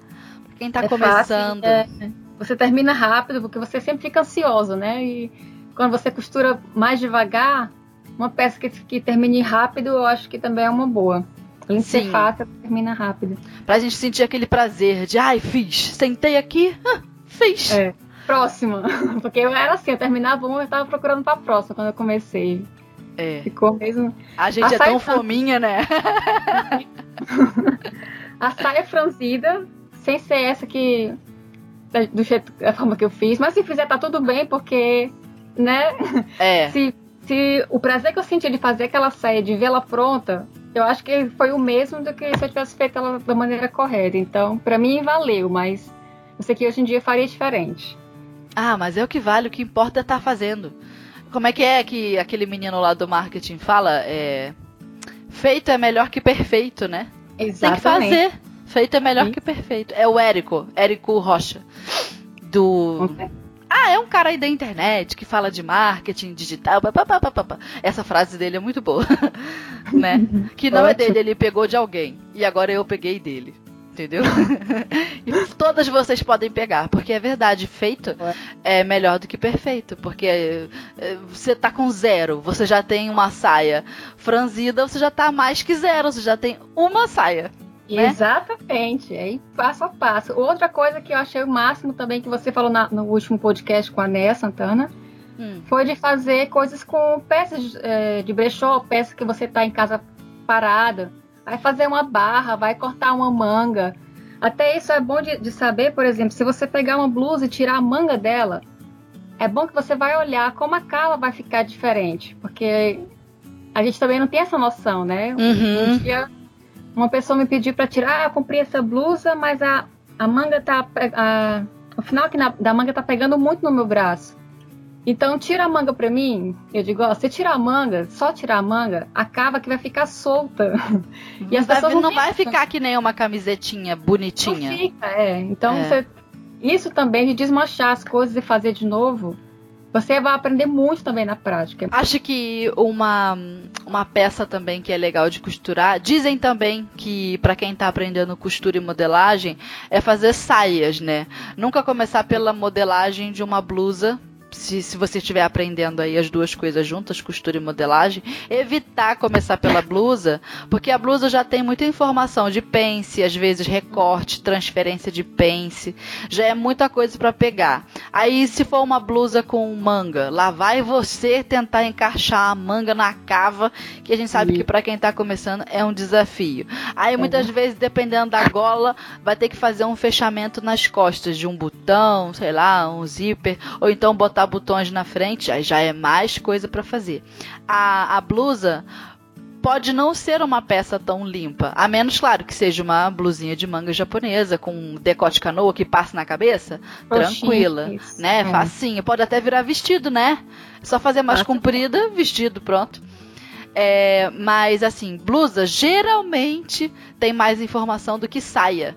Quem tá é começando. Fácil, é você termina rápido, porque você sempre fica ansioso, né? E quando você costura mais devagar, uma peça que, que termine rápido, eu acho que também é uma boa. Além de ser fácil, termina rápido. Pra gente sentir aquele prazer de, ai, fiz, sentei aqui, ah, fiz. É, próxima. Porque eu era assim, eu terminava uma, eu tava procurando pra próxima quando eu comecei. É. Ficou mesmo. A gente a é tão fominha, né? a saia franzida, sem ser essa que do jeito, da forma que eu fiz. Mas se fizer, tá tudo bem, porque, né? É. Se, se o prazer que eu senti de fazer aquela saia, de vê-la pronta, eu acho que foi o mesmo do que se eu tivesse feito ela da maneira correta. Então, para mim, valeu, mas eu sei que hoje em dia faria diferente. Ah, mas é o que vale, o que importa é estar tá fazendo. Como é que é que aquele menino lá do marketing fala? É... Feito é melhor que perfeito, né? Exatamente. Tem que fazer. Feito é melhor Sim. que perfeito. É o Érico, Érico Rocha. Do. Okay. Ah, é um cara aí da internet que fala de marketing digital. Essa frase dele é muito boa. né? Que não é dele, ele pegou de alguém. E agora eu peguei dele. Entendeu? e todas vocês podem pegar, porque é verdade, feito é melhor do que perfeito. Porque é, você tá com zero, você já tem uma saia franzida, você já tá mais que zero, você já tem uma saia. Né? Exatamente, aí passo a passo. Outra coisa que eu achei o máximo também que você falou na, no último podcast com a Néa Santana hum. foi de fazer coisas com peças é, de brechó, peças que você está em casa parada. Vai fazer uma barra, vai cortar uma manga. Até isso é bom de, de saber, por exemplo, se você pegar uma blusa e tirar a manga dela, é bom que você vai olhar como a cala vai ficar diferente, porque a gente também não tem essa noção, né? Uhum. Um dia uma pessoa me pediu para tirar, ah, eu comprei essa blusa, mas a, a manga tá. A, o final aqui na, da manga tá pegando muito no meu braço. Então tira a manga pra mim. Eu digo, ó, se tirar a manga, só tirar a manga, acaba que vai ficar solta. e as pessoas não, não vai ficar que nem uma camisetinha bonitinha. Não fica, é. Então é. Você, isso também de desmanchar as coisas e fazer de novo você vai aprender muito também na prática. Acho que uma, uma peça também que é legal de costurar. Dizem também que para quem está aprendendo costura e modelagem é fazer saias, né? Nunca começar pela modelagem de uma blusa se, se você estiver aprendendo aí as duas coisas juntas, costura e modelagem, evitar começar pela blusa, porque a blusa já tem muita informação de pence, às vezes recorte, transferência de pence, já é muita coisa para pegar. Aí se for uma blusa com manga, lá vai você tentar encaixar a manga na cava, que a gente sabe que para quem está começando é um desafio. Aí muitas uhum. vezes, dependendo da gola, vai ter que fazer um fechamento nas costas de um botão, sei lá, um zíper, ou então botar botar botões na frente, aí já é mais coisa para fazer. A, a blusa pode não ser uma peça tão limpa, a menos, claro, que seja uma blusinha de manga japonesa com decote canoa que passa na cabeça, tranquila, né? É. Facinho, pode até virar vestido, né? Só fazer mais comprida, vestido, pronto. É, mas assim, blusa geralmente tem mais informação do que saia,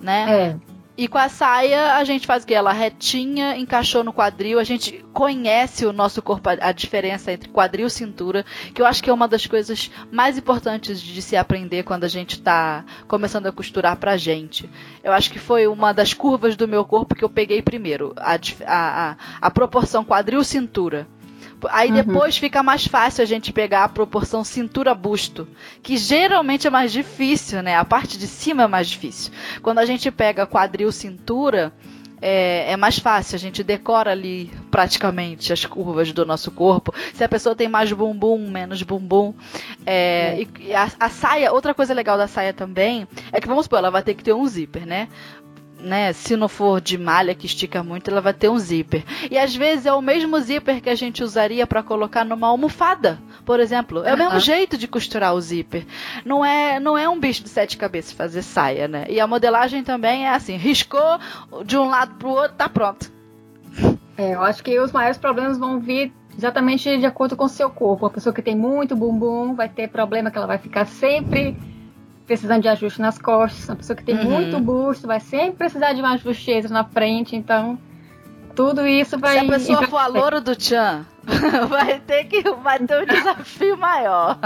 né? É. E com a saia, a gente faz o quê? Ela retinha, encaixou no quadril, a gente conhece o nosso corpo, a diferença entre quadril e cintura, que eu acho que é uma das coisas mais importantes de se aprender quando a gente está começando a costurar pra gente. Eu acho que foi uma das curvas do meu corpo que eu peguei primeiro, a, a, a, a proporção quadril-cintura. Aí uhum. depois fica mais fácil a gente pegar a proporção cintura-busto, que geralmente é mais difícil, né? A parte de cima é mais difícil. Quando a gente pega quadril-cintura, é, é, mais fácil, a gente decora ali praticamente as curvas do nosso corpo. Se a pessoa tem mais bumbum, menos bumbum. É, é. E, a, a, saia, outra coisa legal da saia também é que, vamos supor, ela vai ter que ter um zíper, né? Né, se não for de malha que estica muito, ela vai ter um zíper. E às vezes é o mesmo zíper que a gente usaria para colocar numa almofada, por exemplo. É o mesmo jeito de costurar o zíper. Não é, não é um bicho de sete cabeças fazer saia, né? E a modelagem também é assim, riscou de um lado pro outro, tá pronto. É, eu acho que os maiores problemas vão vir exatamente de acordo com o seu corpo. A pessoa que tem muito bumbum vai ter problema que ela vai ficar sempre precisando de ajuste nas costas. Uma pessoa que tem uhum. muito busto vai sempre precisar de um ajuste extra na frente. Então, tudo isso vai. Se a pessoa for a loura do Tchan, vai ter que vai ter um desafio maior.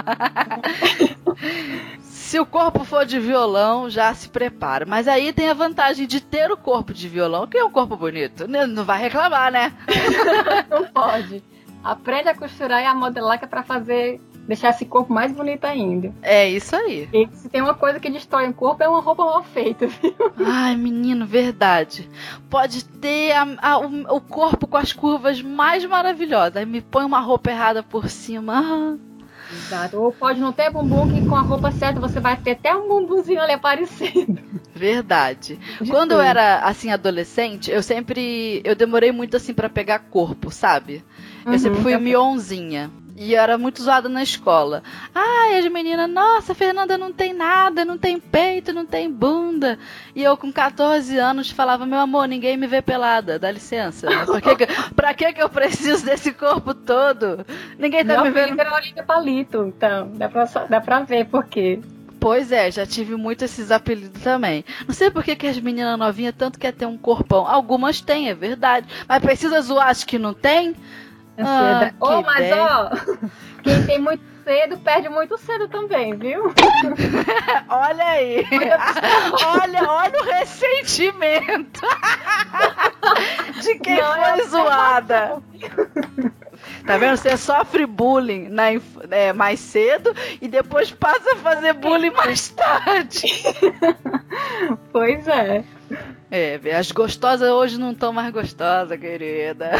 se o corpo for de violão, já se prepara. Mas aí tem a vantagem de ter o corpo de violão, que é um corpo bonito. Não vai reclamar, né? Não pode. Aprende a costurar e a modelar que é pra fazer deixar esse corpo mais bonito ainda. É isso aí. E se tem uma coisa que destrói o corpo, é uma roupa mal feita, viu? Ai, menino, verdade. Pode ter a, a, o, o, corpo com as curvas mais maravilhosas. Aí me põe uma roupa errada por cima. Exato. Ou pode não ter bumbum que com a roupa certa você vai ter até um bumbumzinho ali aparecendo. Verdade. De Quando tudo. eu era assim adolescente, eu sempre eu demorei muito assim para pegar corpo, sabe? Eu uhum, sempre fui mionzinha. E era muito zoada na escola. Ai, as meninas, nossa, Fernanda não tem nada, não tem peito, não tem bunda. E eu com 14 anos falava, meu amor, ninguém me vê pelada, dá licença. Né? Pra, que, que, pra que, que eu preciso desse corpo todo? Ninguém tá não, me vendo. Não, Olivia Palito, então, dá pra, dá pra ver por quê. Pois é, já tive muito esses apelidos também. Não sei por que, que as meninas novinhas tanto querem ter um corpão. Algumas têm, é verdade. Mas precisa zoar as que não tem? Ah, oh, mas ó, quem tem muito cedo perde muito cedo também, viu? olha aí. olha, olha o ressentimento de quem Não, foi zoada. Tá vendo? Você sofre bullying na, é, mais cedo e depois passa a fazer bullying mais tarde. pois é. É, as gostosas hoje não estão mais gostosas, querida.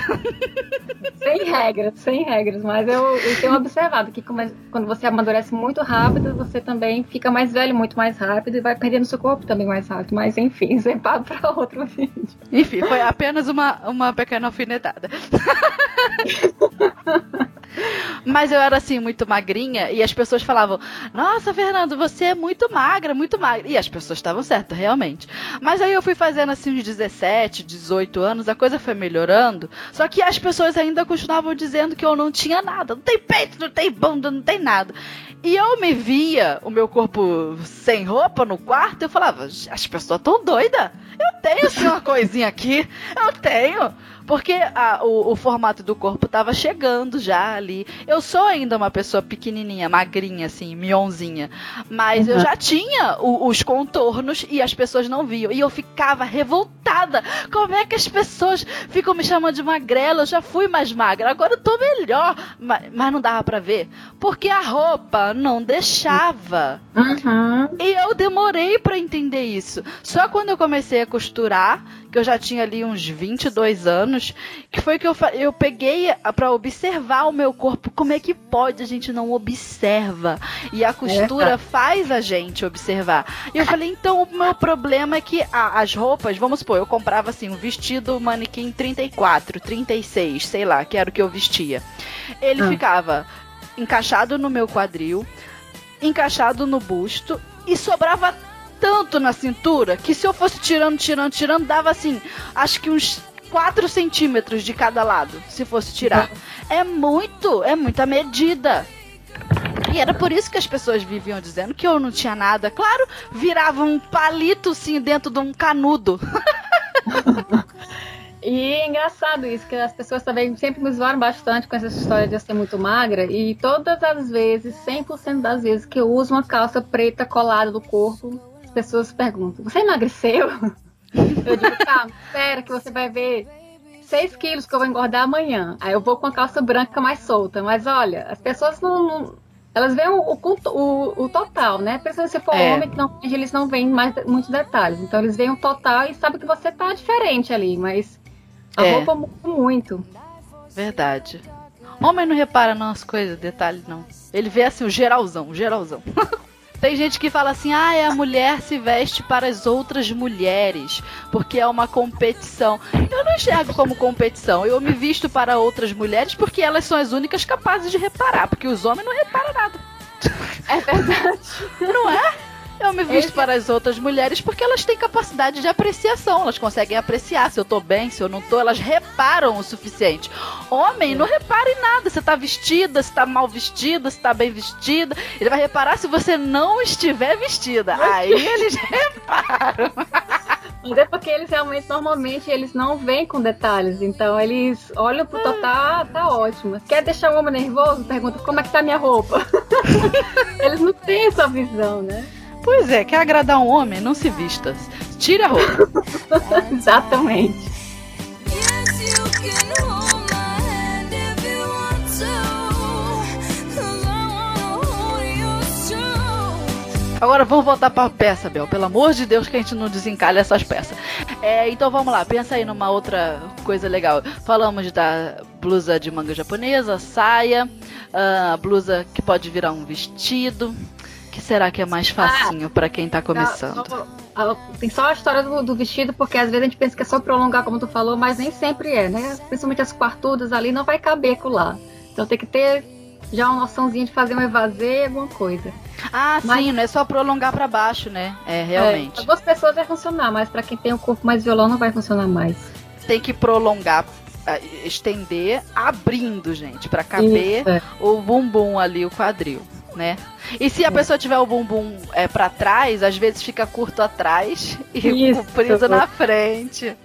Sem regras, sem regras. Mas eu, eu tenho observado que quando você amadurece muito rápido, você também fica mais velho muito mais rápido e vai perdendo seu corpo também mais rápido. Mas enfim, isso é papo para outro vídeo. Enfim, foi apenas uma, uma pequena alfinetada. Mas eu era assim, muito magrinha, e as pessoas falavam: Nossa, Fernando, você é muito magra, muito magra. E as pessoas estavam certas, realmente. Mas aí eu fui fazendo assim uns 17, 18 anos, a coisa foi melhorando. Só que as pessoas ainda continuavam dizendo que eu não tinha nada. Não tem peito, não tem bunda, não tem nada. E eu me via o meu corpo sem roupa no quarto, eu falava, as pessoas estão doidas. Eu tenho assim uma coisinha aqui, eu tenho. Porque a, o, o, formato do corpo tava chegando já ali. Eu sou ainda uma pessoa pequenininha, magrinha, assim, mionzinha. Mas uhum. eu já tinha o, os contornos e as pessoas não viam. E eu ficava revoltada. Como é que as pessoas ficam me chamando de magrela? Eu já fui mais magra, agora eu tô melhor. Mas, mas não dava para ver. Porque a roupa não deixava. Uhum. E eu demorei para entender isso. Só quando eu comecei a costurar que eu já tinha ali uns 22 anos, que foi que eu, eu peguei para observar o meu corpo. Como é que pode a gente não observa? E a costura é. faz a gente observar. E eu falei, então o meu problema é que ah, as roupas, vamos supor, eu comprava assim um vestido manequim 34, 36, sei lá, que era o que eu vestia. Ele ah. ficava encaixado no meu quadril, encaixado no busto e sobrava tanto na cintura que se eu fosse tirando, tirando, tirando, dava assim, acho que uns 4 centímetros de cada lado, se fosse tirar. É muito, é muita medida. E era por isso que as pessoas viviam dizendo que eu não tinha nada. Claro, virava um palito assim dentro de um canudo. E é engraçado isso, que as pessoas também sempre me zoaram bastante com essa história de eu ser muito magra. E todas as vezes, 100% das vezes que eu uso uma calça preta colada no corpo, as pessoas perguntam: Você emagreceu? Eu digo: Calma, espera que você vai ver 6 quilos que eu vou engordar amanhã. Aí eu vou com a calça branca mais solta. Mas olha, as pessoas não. não elas veem o, o, o, total, né? Principalmente se for é. homem, que não, eles não veem mais muitos detalhes. Então eles veem o total e sabem que você tá diferente ali, mas a é. roupa muda muito. Verdade. Homem não repara nas coisas, detalhes não. Ele vê assim o geralzão, o geralzão. Tem gente que fala assim: ah, a mulher se veste para as outras mulheres, porque é uma competição. Eu não enxergo como competição. Eu me visto para outras mulheres porque elas são as únicas capazes de reparar, porque os homens não reparam nada. É verdade. Não é? Eu me visto Esse... para as outras mulheres porque elas têm capacidade de apreciação. Elas conseguem apreciar se eu tô bem, se eu não tô. Elas reparam o suficiente. Homem, não repara em nada. Você tá vestida, se tá mal vestida, se tá bem vestida. Ele vai reparar se você não estiver vestida. Aí eles reparam. Mas é porque eles realmente, normalmente, eles não vêm com detalhes. Então, eles olham pro total, ah, tá ótimo. Quer deixar o homem nervoso? Pergunta, como é que tá minha roupa? eles não têm essa visão, né? Pois é, quer agradar um homem? Não se vista. Tira a roupa. Exatamente. Agora vamos voltar para a peça, Bel. Pelo amor de Deus que a gente não desencalha essas peças. É, então vamos lá, pensa aí numa outra coisa legal. Falamos da blusa de manga japonesa, saia, uh, blusa que pode virar um vestido que será que é mais facinho ah, para quem tá começando? tem só a história do, do, vestido, porque às vezes a gente pensa que é só prolongar, como tu falou, mas nem sempre é, né? Principalmente as quartudas ali não vai caber lá. Então tem que ter já uma noçãozinha de fazer um evasê, alguma coisa. Ah, mas, sim, não é só prolongar para baixo, né? É, realmente. É, algumas pessoas vai funcionar, mas para quem tem o um corpo mais violão não vai funcionar mais. Tem que prolongar estender abrindo, gente, para caber Isso, é. o bumbum ali, o quadril né? E se a pessoa tiver o bumbum é, para trás, às vezes fica curto atrás e Isso. comprido na frente.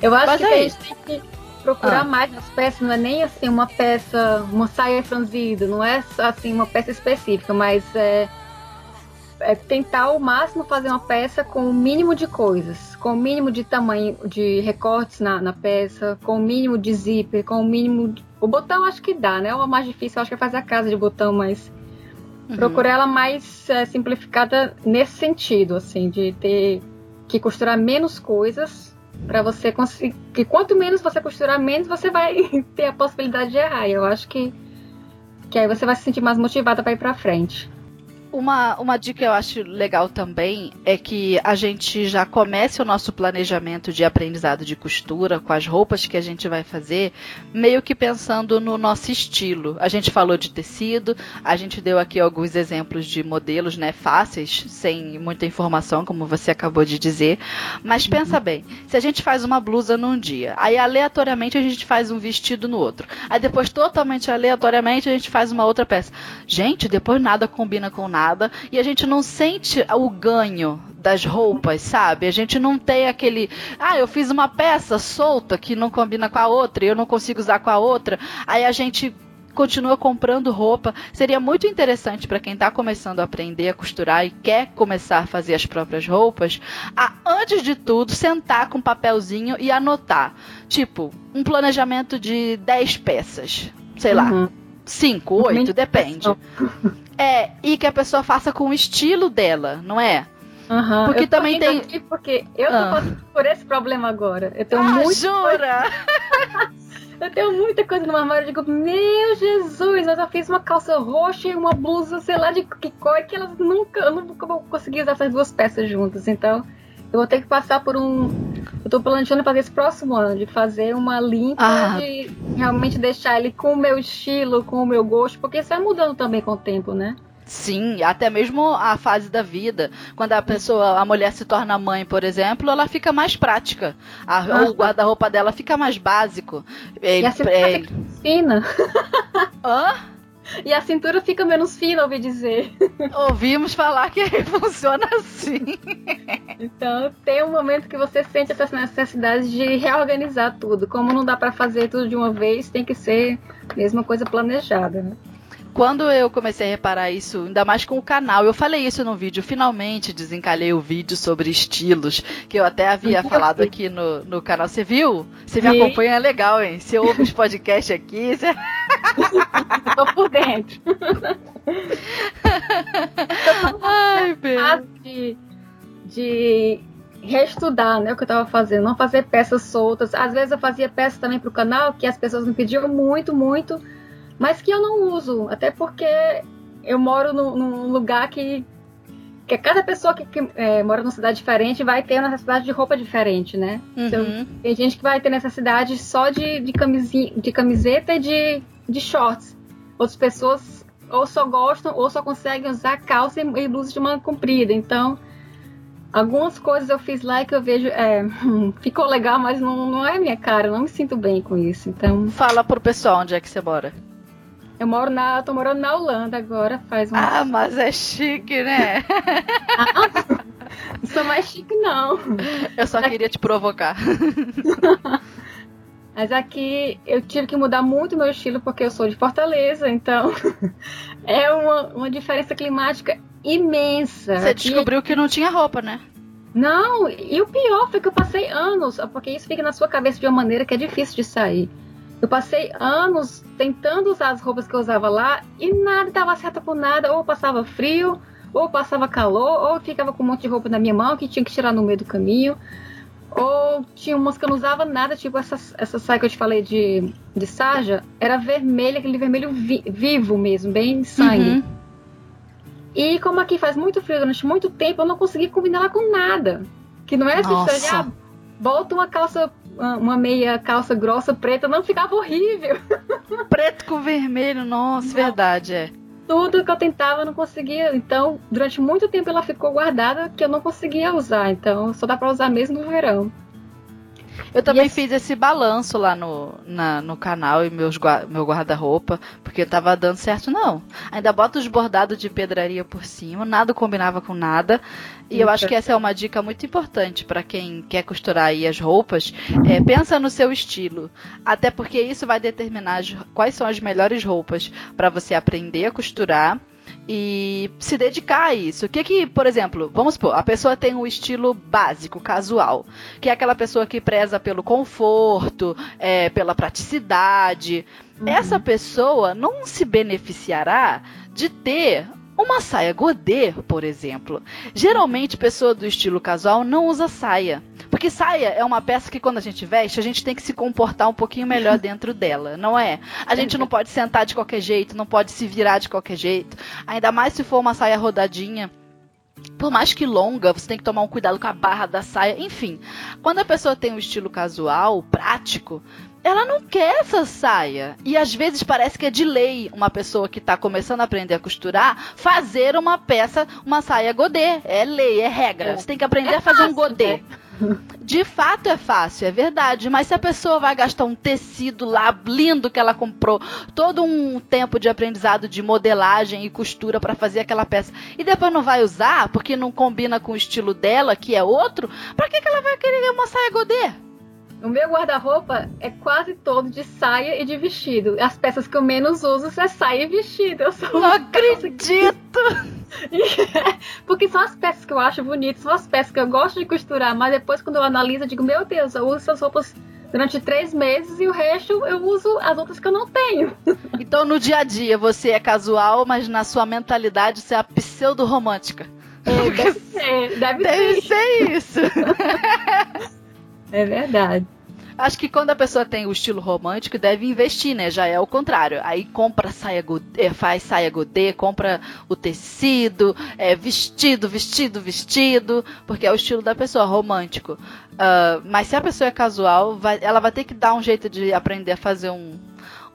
Eu acho Mas que, a gente tem que procurar ah. mais nas peças, não é nem assim uma peça, uma saia franzida, não é assim uma peça específica, mas é, é tentar ao máximo fazer uma peça com o mínimo de coisas, com o mínimo de tamanho de recortes na, na peça, com o mínimo de zíper, com o mínimo. De... O botão acho que dá, né? O mais difícil acho que é fazer a casa de botão, mas Uhum. Procurar ela mais é, simplificada nesse sentido, assim, de ter que costurar menos coisas para você conseguir. Que quanto menos você costurar, menos você vai ter a possibilidade de errar. E eu acho que, que aí você vai se sentir mais motivada para ir para frente. Uma, uma dica que eu acho legal também é que a gente já comece o nosso planejamento de aprendizado de costura com as roupas que a gente vai fazer, meio que pensando no nosso estilo. A gente falou de tecido, a gente deu aqui alguns exemplos de modelos, né, fáceis, sem muita informação, como você acabou de dizer. Mas pensa bem, se a gente faz uma blusa num dia, aí aleatoriamente a gente faz um vestido no outro, aí depois totalmente aleatoriamente a gente faz uma outra peça. Gente, depois nada combina com nada e a gente não sente o ganho das roupas, sabe? A gente não tem aquele, ah, eu fiz uma peça solta que não combina com a outra e eu não consigo usar com a outra. Aí a gente continua comprando roupa. Seria muito interessante para quem está começando a aprender a costurar e quer começar a fazer as próprias roupas, a, antes de tudo, sentar com um papelzinho e anotar. Tipo, um planejamento de 10 peças. Sei uhum. lá. 5, 8, depende. É, e que a pessoa faça com o estilo dela, não é? Uhum. Porque eu também tem. Aqui porque eu tô ah. passando por esse problema agora. Eu tenho ah, muito. Jura? eu tenho muita coisa no armário. Eu digo, meu Jesus, eu já fiz uma calça roxa e uma blusa, sei lá de que cor, que elas nunca. Eu nunca vou conseguir usar essas duas peças juntas. Então, eu vou ter que passar por um. Eu tô planejando fazer esse próximo ano, de fazer uma limpa, ah. de realmente deixar ele com o meu estilo, com o meu gosto, porque isso vai mudando também com o tempo, né? Sim, até mesmo a fase da vida. Quando a pessoa, a mulher se torna mãe, por exemplo, ela fica mais prática. A, ah. O guarda-roupa dela fica mais básico. Ele, e a é, fina. Hã? E a cintura fica menos fina, ouvi dizer. Ouvimos falar que funciona assim. Então, tem um momento que você sente essa necessidade de reorganizar tudo. Como não dá para fazer tudo de uma vez, tem que ser mesma coisa planejada, né? quando eu comecei a reparar isso, ainda mais com o canal, eu falei isso no vídeo, finalmente desencalhei o vídeo sobre estilos, que eu até havia falado aqui no, no canal. Você viu? Você me acompanha, é legal, hein? Você ouve os podcasts aqui, você... Tô por dentro. Ai, meu. De, de reestudar, né, o que eu tava fazendo, não fazer peças soltas. Às vezes eu fazia peças também pro canal que as pessoas me pediam muito, muito, mas que eu não uso, até porque eu moro num, num lugar que que cada pessoa que, que é, mora numa cidade diferente vai ter uma necessidade de roupa diferente, né? Uhum. Então, tem gente que vai ter necessidade só de, de, camisinha, de camiseta e de, de shorts. Outras pessoas ou só gostam ou só conseguem usar calça e, blusa de manga comprida. Então, algumas coisas eu fiz lá que eu vejo, é, ficou legal, mas não, não é minha cara, eu não me sinto bem com isso. Então, fala pro pessoal onde é que você mora. Eu moro na, tô morando na Holanda agora, faz um. Ah, mas é chique, né? ah, não sou mais chique não. Eu só queria te provocar. Mas aqui eu tive que mudar muito meu estilo porque eu sou de Fortaleza, então é uma, uma diferença climática imensa. Você descobriu que não tinha roupa, né? Não, e o pior foi que eu passei anos, porque isso fica na sua cabeça de uma maneira que é difícil de sair. Eu passei anos tentando usar as roupas que eu usava lá e nada dava certo por nada. Ou passava frio, ou passava calor, ou ficava com um monte de roupa na minha mão que tinha que tirar no meio do caminho. Ou tinha umas que eu não usava nada, tipo essa, essa saia que eu te falei de, de sarja, era vermelha, aquele vermelho vi, vivo mesmo, bem sangue. Uhum. E como aqui faz muito frio durante muito tempo, eu não consegui combinar ela com nada. Que não é assim, ah, bota uma calça, uma meia calça grossa preta, não ficava horrível. Preto com vermelho, nossa, não. verdade, é tudo que eu tentava eu não conseguia. Então, durante muito tempo ela ficou guardada que eu não conseguia usar. Então, só dá para usar mesmo no verão. Eu também fiz esse balanço lá no, na, no canal e meus, meu guarda-roupa, porque tava dando certo, não. Ainda bota os bordados de pedraria por cima, nada combinava com nada. E eu acho que essa é uma dica muito importante para quem quer costurar aí as roupas. É, pensa no seu estilo. Até porque isso vai determinar as, quais são as melhores roupas para você aprender a costurar e se dedicar a isso. O que que, por exemplo, vamos supor, a pessoa tem um estilo básico, casual, que é aquela pessoa que preza pelo conforto, é, pela praticidade. Uhum. Essa pessoa não se beneficiará de ter uma saia godê, por exemplo. Geralmente, pessoa do estilo casual não usa saia. Porque saia é uma peça que quando a gente veste, a gente tem que se comportar um pouquinho melhor dentro dela, não é? A gente não pode sentar de qualquer jeito, não pode se virar de qualquer jeito. Ainda mais se for uma saia rodadinha por mais que longa, você tem que tomar um cuidado com a barra da saia. Enfim, quando a pessoa tem um estilo casual, prático, ela não quer essa saia. E às vezes parece que é de lei uma pessoa que está começando a aprender a costurar fazer uma peça, uma saia godê. É lei, é regra. Você tem que aprender é a fazer fácil, um godê. Né? De fato é fácil, é verdade. Mas se a pessoa vai gastar um tecido lá lindo que ela comprou, todo um tempo de aprendizado de modelagem e costura para fazer aquela peça, e depois não vai usar porque não combina com o estilo dela, que é outro, para que, que ela vai querer uma saia godê? O meu guarda-roupa é quase todo de saia e de vestido. As peças que eu menos uso é saia e vestido. Eu sou Não acredito! Porque são as peças que eu acho bonitas, são as peças que eu gosto de costurar, mas depois quando eu analiso, eu digo, meu Deus, eu uso essas roupas durante três meses e o resto eu uso as outras que eu não tenho. Então no dia a dia você é casual, mas na sua mentalidade você é a pseudo-romântica. É, deve ser, deve, deve ser. ser isso. É verdade. Acho que quando a pessoa tem o estilo romântico, deve investir, né? Já é o contrário. Aí compra saia godê, faz saia godê, compra o tecido, é, vestido, vestido, vestido, porque é o estilo da pessoa, romântico. Uh, mas se a pessoa é casual, vai, ela vai ter que dar um jeito de aprender a fazer um,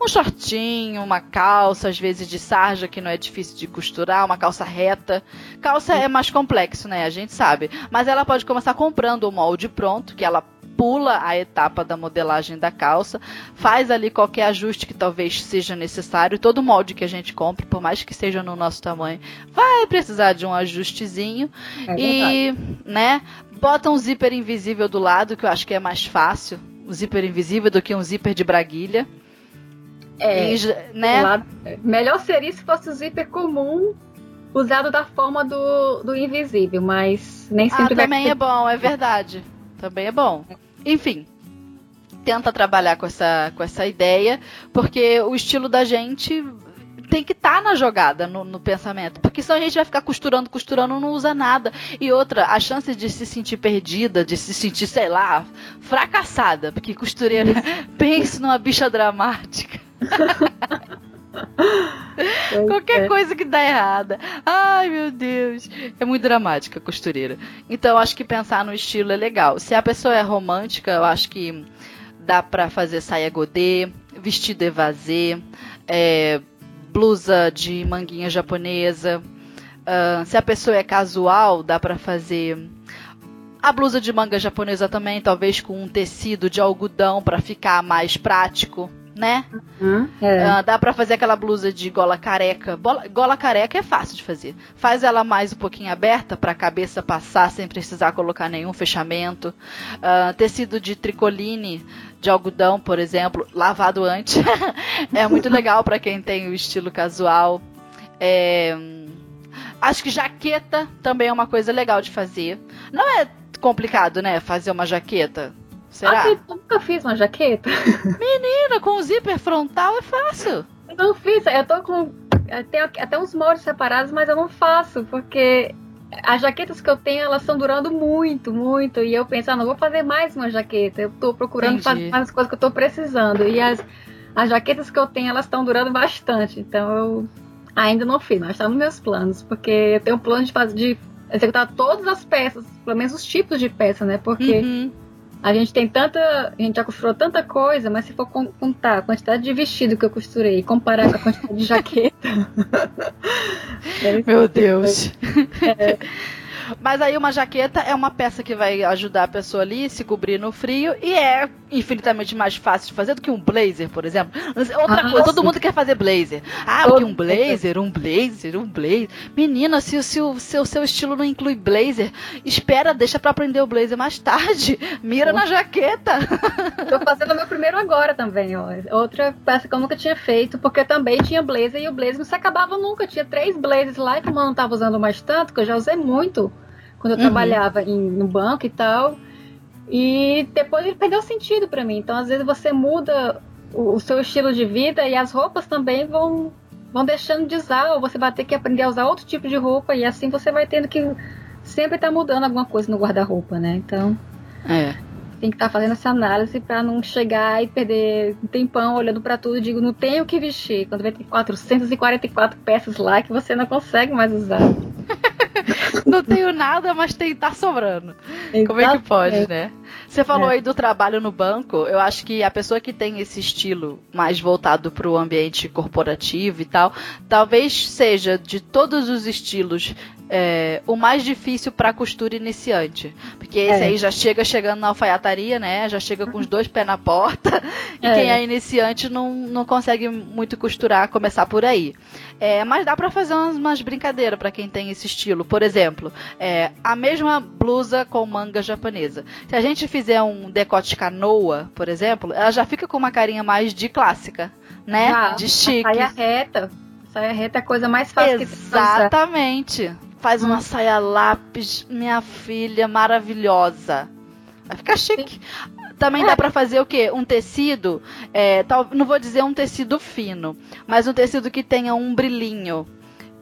um shortinho, uma calça, às vezes de sarja, que não é difícil de costurar, uma calça reta. Calça é mais complexo, né? A gente sabe. Mas ela pode começar comprando o molde pronto, que ela pula a etapa da modelagem da calça, faz ali qualquer ajuste que talvez seja necessário. Todo molde que a gente compre, por mais que seja no nosso tamanho, vai precisar de um ajustezinho. É e, né, bota um zíper invisível do lado, que eu acho que é mais fácil. Um zíper invisível do que um zíper de braguilha. É, e, né? Lá, melhor seria se fosse o zíper comum usado da forma do, do invisível, mas nem ah, sempre ah, também é bom, é verdade. Também é bom. Enfim, tenta trabalhar com essa, com essa ideia, porque o estilo da gente tem que estar tá na jogada, no, no, pensamento. Porque senão a gente vai ficar costurando, costurando, não usa nada. E outra, a chance de se sentir perdida, de se sentir, sei lá, fracassada. Porque costureira, pense numa bicha dramática. Qualquer é. coisa que dá errada. Ai, meu Deus. É muito dramática a costureira. Então, acho que pensar no estilo é legal. Se a pessoa é romântica, eu acho que dá pra fazer saia godê, vestido evasê, é, blusa de manguinha japonesa. Uh, se a pessoa é casual, dá para fazer a blusa de manga japonesa também, talvez com um tecido de algodão para ficar mais prático, né? Uhum, é. uh, dá para fazer aquela blusa de gola careca. Bola, gola careca é fácil de fazer. Faz ela mais um pouquinho aberta para a cabeça passar sem precisar colocar nenhum fechamento. Uh, tecido de tricoline de algodão, por exemplo, lavado antes. é muito legal para quem tem o estilo casual. É... Acho que jaqueta também é uma coisa legal de fazer. Não é complicado, né? Fazer uma jaqueta. Será? Ah, eu nunca fiz uma jaqueta. Menina, com zíper frontal é fácil. Eu não fiz, eu tô com. Tem até uns moldes separados, mas eu não faço, porque as jaquetas que eu tenho, elas estão durando muito, muito. E eu penso, ah, não vou fazer mais uma jaqueta. Eu tô procurando Entendi. fazer mais as coisas que eu tô precisando. E as, as jaquetas que eu tenho, elas estão durando bastante. Então eu ainda não fiz, mas está nos meus planos. Porque eu tenho um plano de fazer de executar todas as peças, pelo menos os tipos de peça, né? Porque. Uhum a gente tem tanta. A gente já costurou tanta coisa, mas se for contar a quantidade de vestido que eu costurei e comparar com a quantidade de jaqueta. Meu Deus. É, mas aí uma jaqueta é uma peça que vai ajudar a pessoa ali a se cobrir no frio e é infinitamente mais fácil de fazer do que um blazer, por exemplo. Outra ah, coisa, todo mundo quer fazer blazer. Ah, porque um blazer, um blazer, um blazer. Menina, se, se, o seu, seu estilo não inclui blazer, espera, deixa para aprender o blazer mais tarde. Mira na jaqueta. Tô fazendo o meu primeiro agora também, ó. Outra peça que eu nunca tinha feito, porque também tinha blazer e o blazer não se acabava nunca. Tinha três blazers lá e como eu não tava usando mais tanto, que eu já usei muito quando eu uhum. trabalhava em, no banco e tal. E depois ele perdeu sentido para mim. Então, às vezes, você muda o, o, seu estilo de vida e as roupas também vão, vão deixando de usar, ou você vai ter que aprender a usar outro tipo de roupa, e assim você vai tendo que sempre estar tá mudando alguma coisa no guarda-roupa, né? Então. É. Tem que estar tá fazendo essa análise para não chegar e perder um tempão olhando para tudo e digo, não tenho o que vestir. Quando ter 444 peças lá que você não consegue mais usar. Não tenho nada, mas tem, tá sobrando. Exatamente. Como é que pode, né? Você falou é. aí do trabalho no banco. Eu acho que a pessoa que tem esse estilo mais voltado para o ambiente corporativo e tal, talvez seja de todos os estilos é, o mais difícil para costura iniciante. Porque esse é. aí já chega chegando na alfaiataria, né? Já chega com os dois pés na porta. E é. quem é iniciante não, não consegue muito costurar, começar por aí. É, mas dá para fazer umas, umas brincadeiras para quem tem esse estilo. Por exemplo, é, a mesma blusa com manga japonesa. Se a gente fizer um decote canoa, por exemplo, ela já fica com uma carinha mais de clássica, né? Já, de chique. Saia reta. Saia reta é a coisa mais fácil Exatamente. Faz hum. uma saia lápis, minha filha, maravilhosa. Vai ficar chique. Também é. dá para fazer o quê? Um tecido, é, tal, não vou dizer um tecido fino, mas um tecido que tenha um brilhinho.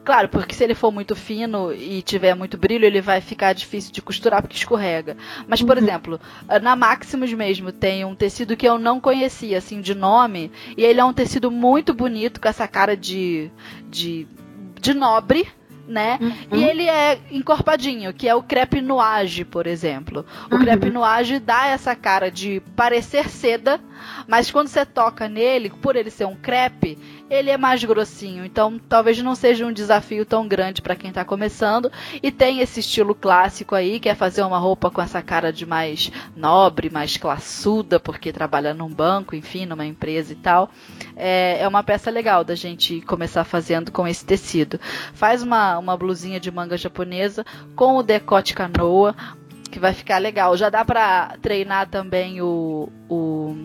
Claro, porque se ele for muito fino e tiver muito brilho, ele vai ficar difícil de costurar porque escorrega. Mas, por uhum. exemplo, na Maximus mesmo tem um tecido que eu não conhecia, assim, de nome. E ele é um tecido muito bonito, com essa cara de, de, de nobre, né? Uhum. E ele é encorpadinho, que é o crepe nuage, por exemplo. O uhum. crepe nuage dá essa cara de parecer seda, mas quando você toca nele, por ele ser um crepe, ele é mais grossinho. Então, talvez não seja um desafio tão grande para quem está começando. E tem esse estilo clássico aí, que é fazer uma roupa com essa cara de mais nobre, mais classuda, porque trabalha num banco, enfim, numa empresa e tal. É, é uma peça legal da gente começar fazendo com esse tecido. Faz uma, uma blusinha de manga japonesa com o decote canoa, que vai ficar legal. Já dá para treinar também o, o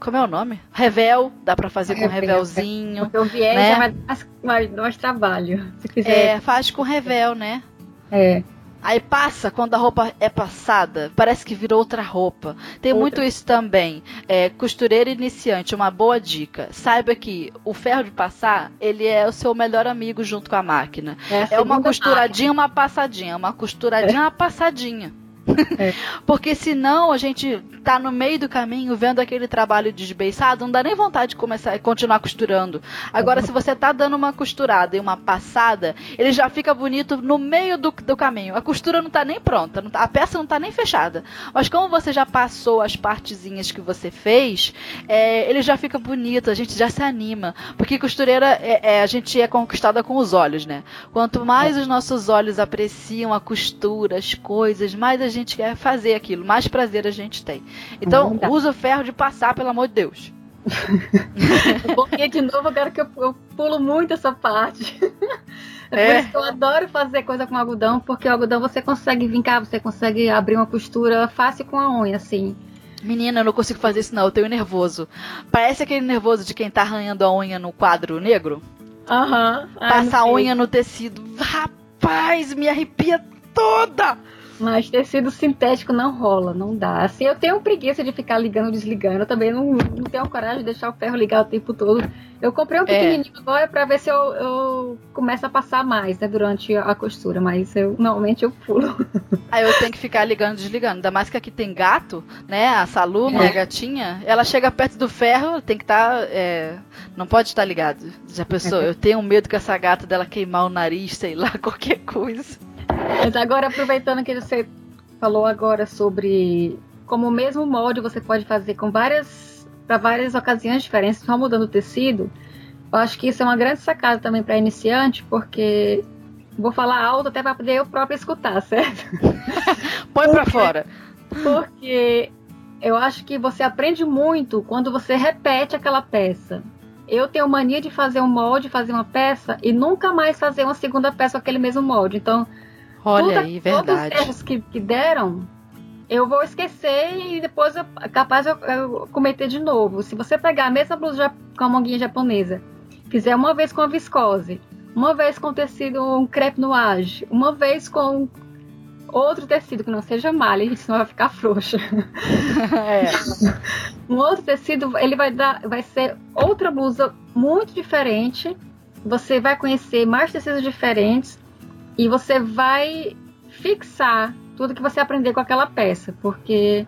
Como é o nome? Revel, dá para fazer com revelzinho. Porque o viés né? é mais, mais, mais trabalho. Se quiser. É, faz com revel, né? É. Aí passa, quando a roupa é passada, parece que virou outra roupa. Tem outra. muito isso também. É, costureira iniciante, uma boa dica. Saiba que o ferro de passar, ele é o seu melhor amigo junto com a máquina. É, a é uma costuradinha, máquina. uma passadinha. Uma costuradinha, é. uma passadinha. É. Porque senão a gente tá no meio do caminho vendo aquele trabalho desbeiçado, não dá nem vontade de começar a continuar costurando. Agora, se você tá dando uma costurada e uma passada, ele já fica bonito no meio do, do caminho. A costura não tá nem pronta, tá, a peça não tá nem fechada. Mas como você já passou as partezinhas que você fez, é, ele já fica bonito, a gente já se anima. Porque costureira, é, é, a gente é conquistada com os olhos, né? Quanto mais os nossos olhos apreciam a costura, as coisas, mais a gente gente quer fazer aquilo, mais prazer a gente tem. Então, usa o ferro de passar, pelo amor de Deus. Porque, de novo, eu quero que eu, eu pulo muito essa parte. É. eu adoro fazer coisa com algodão, porque o algodão você consegue vincar, você consegue abrir uma costura fácil com a unha, assim. Menina, eu não consigo fazer isso não, eu tenho nervoso. Parece aquele nervoso de quem tá arranhando a unha no quadro negro. Aham. Uhum. Passa a unha no tecido. Rapaz, me arrepia toda! Mas tecido sintético não rola, não dá. Assim, eu tenho preguiça de ficar ligando e desligando. Eu também não, não tenho coragem de deixar o ferro ligado o tempo todo. Eu comprei um é. pequenininho é. agora pra ver se eu, eu começo a passar mais, né, durante a costura. Mas eu normalmente eu pulo. Aí eu tenho que ficar ligando e desligando. Ainda mais que aqui tem gato, né? A Salu, minha é. gatinha, ela chega perto do ferro, tem que estar. Tá, é, não pode estar ligado. Já pensou? É. Eu tenho medo que essa gata dela queimar o nariz, sei lá, qualquer coisa. Mas agora, aproveitando que você falou agora sobre como o mesmo molde você pode fazer com várias para várias ocasiões diferentes, só mudando o tecido. Eu acho que isso é uma grande sacada também para iniciante, porque vou falar alto até para poder eu próprio escutar, certo? Põe para fora. Porque eu acho que você aprende muito quando você repete aquela peça. Eu tenho mania de fazer um molde, fazer uma peça e nunca mais fazer uma segunda peça com aquele mesmo molde. Então, Olha tudo, aí, verdade. Todos os erros que, que deram, eu vou esquecer e depois eu, capaz eu, eu cometer de novo. Se você pegar a mesma blusa com a manguinha japonesa, fizer uma vez com a viscose, uma vez com tecido um crepe nuage, uma vez com outro tecido que não seja malha, gente, senão vai ficar frouxa. É. um outro tecido, ele vai dar, vai ser outra blusa muito diferente. Você vai conhecer mais tecidos diferentes e você vai fixar tudo que você aprender com aquela peça, porque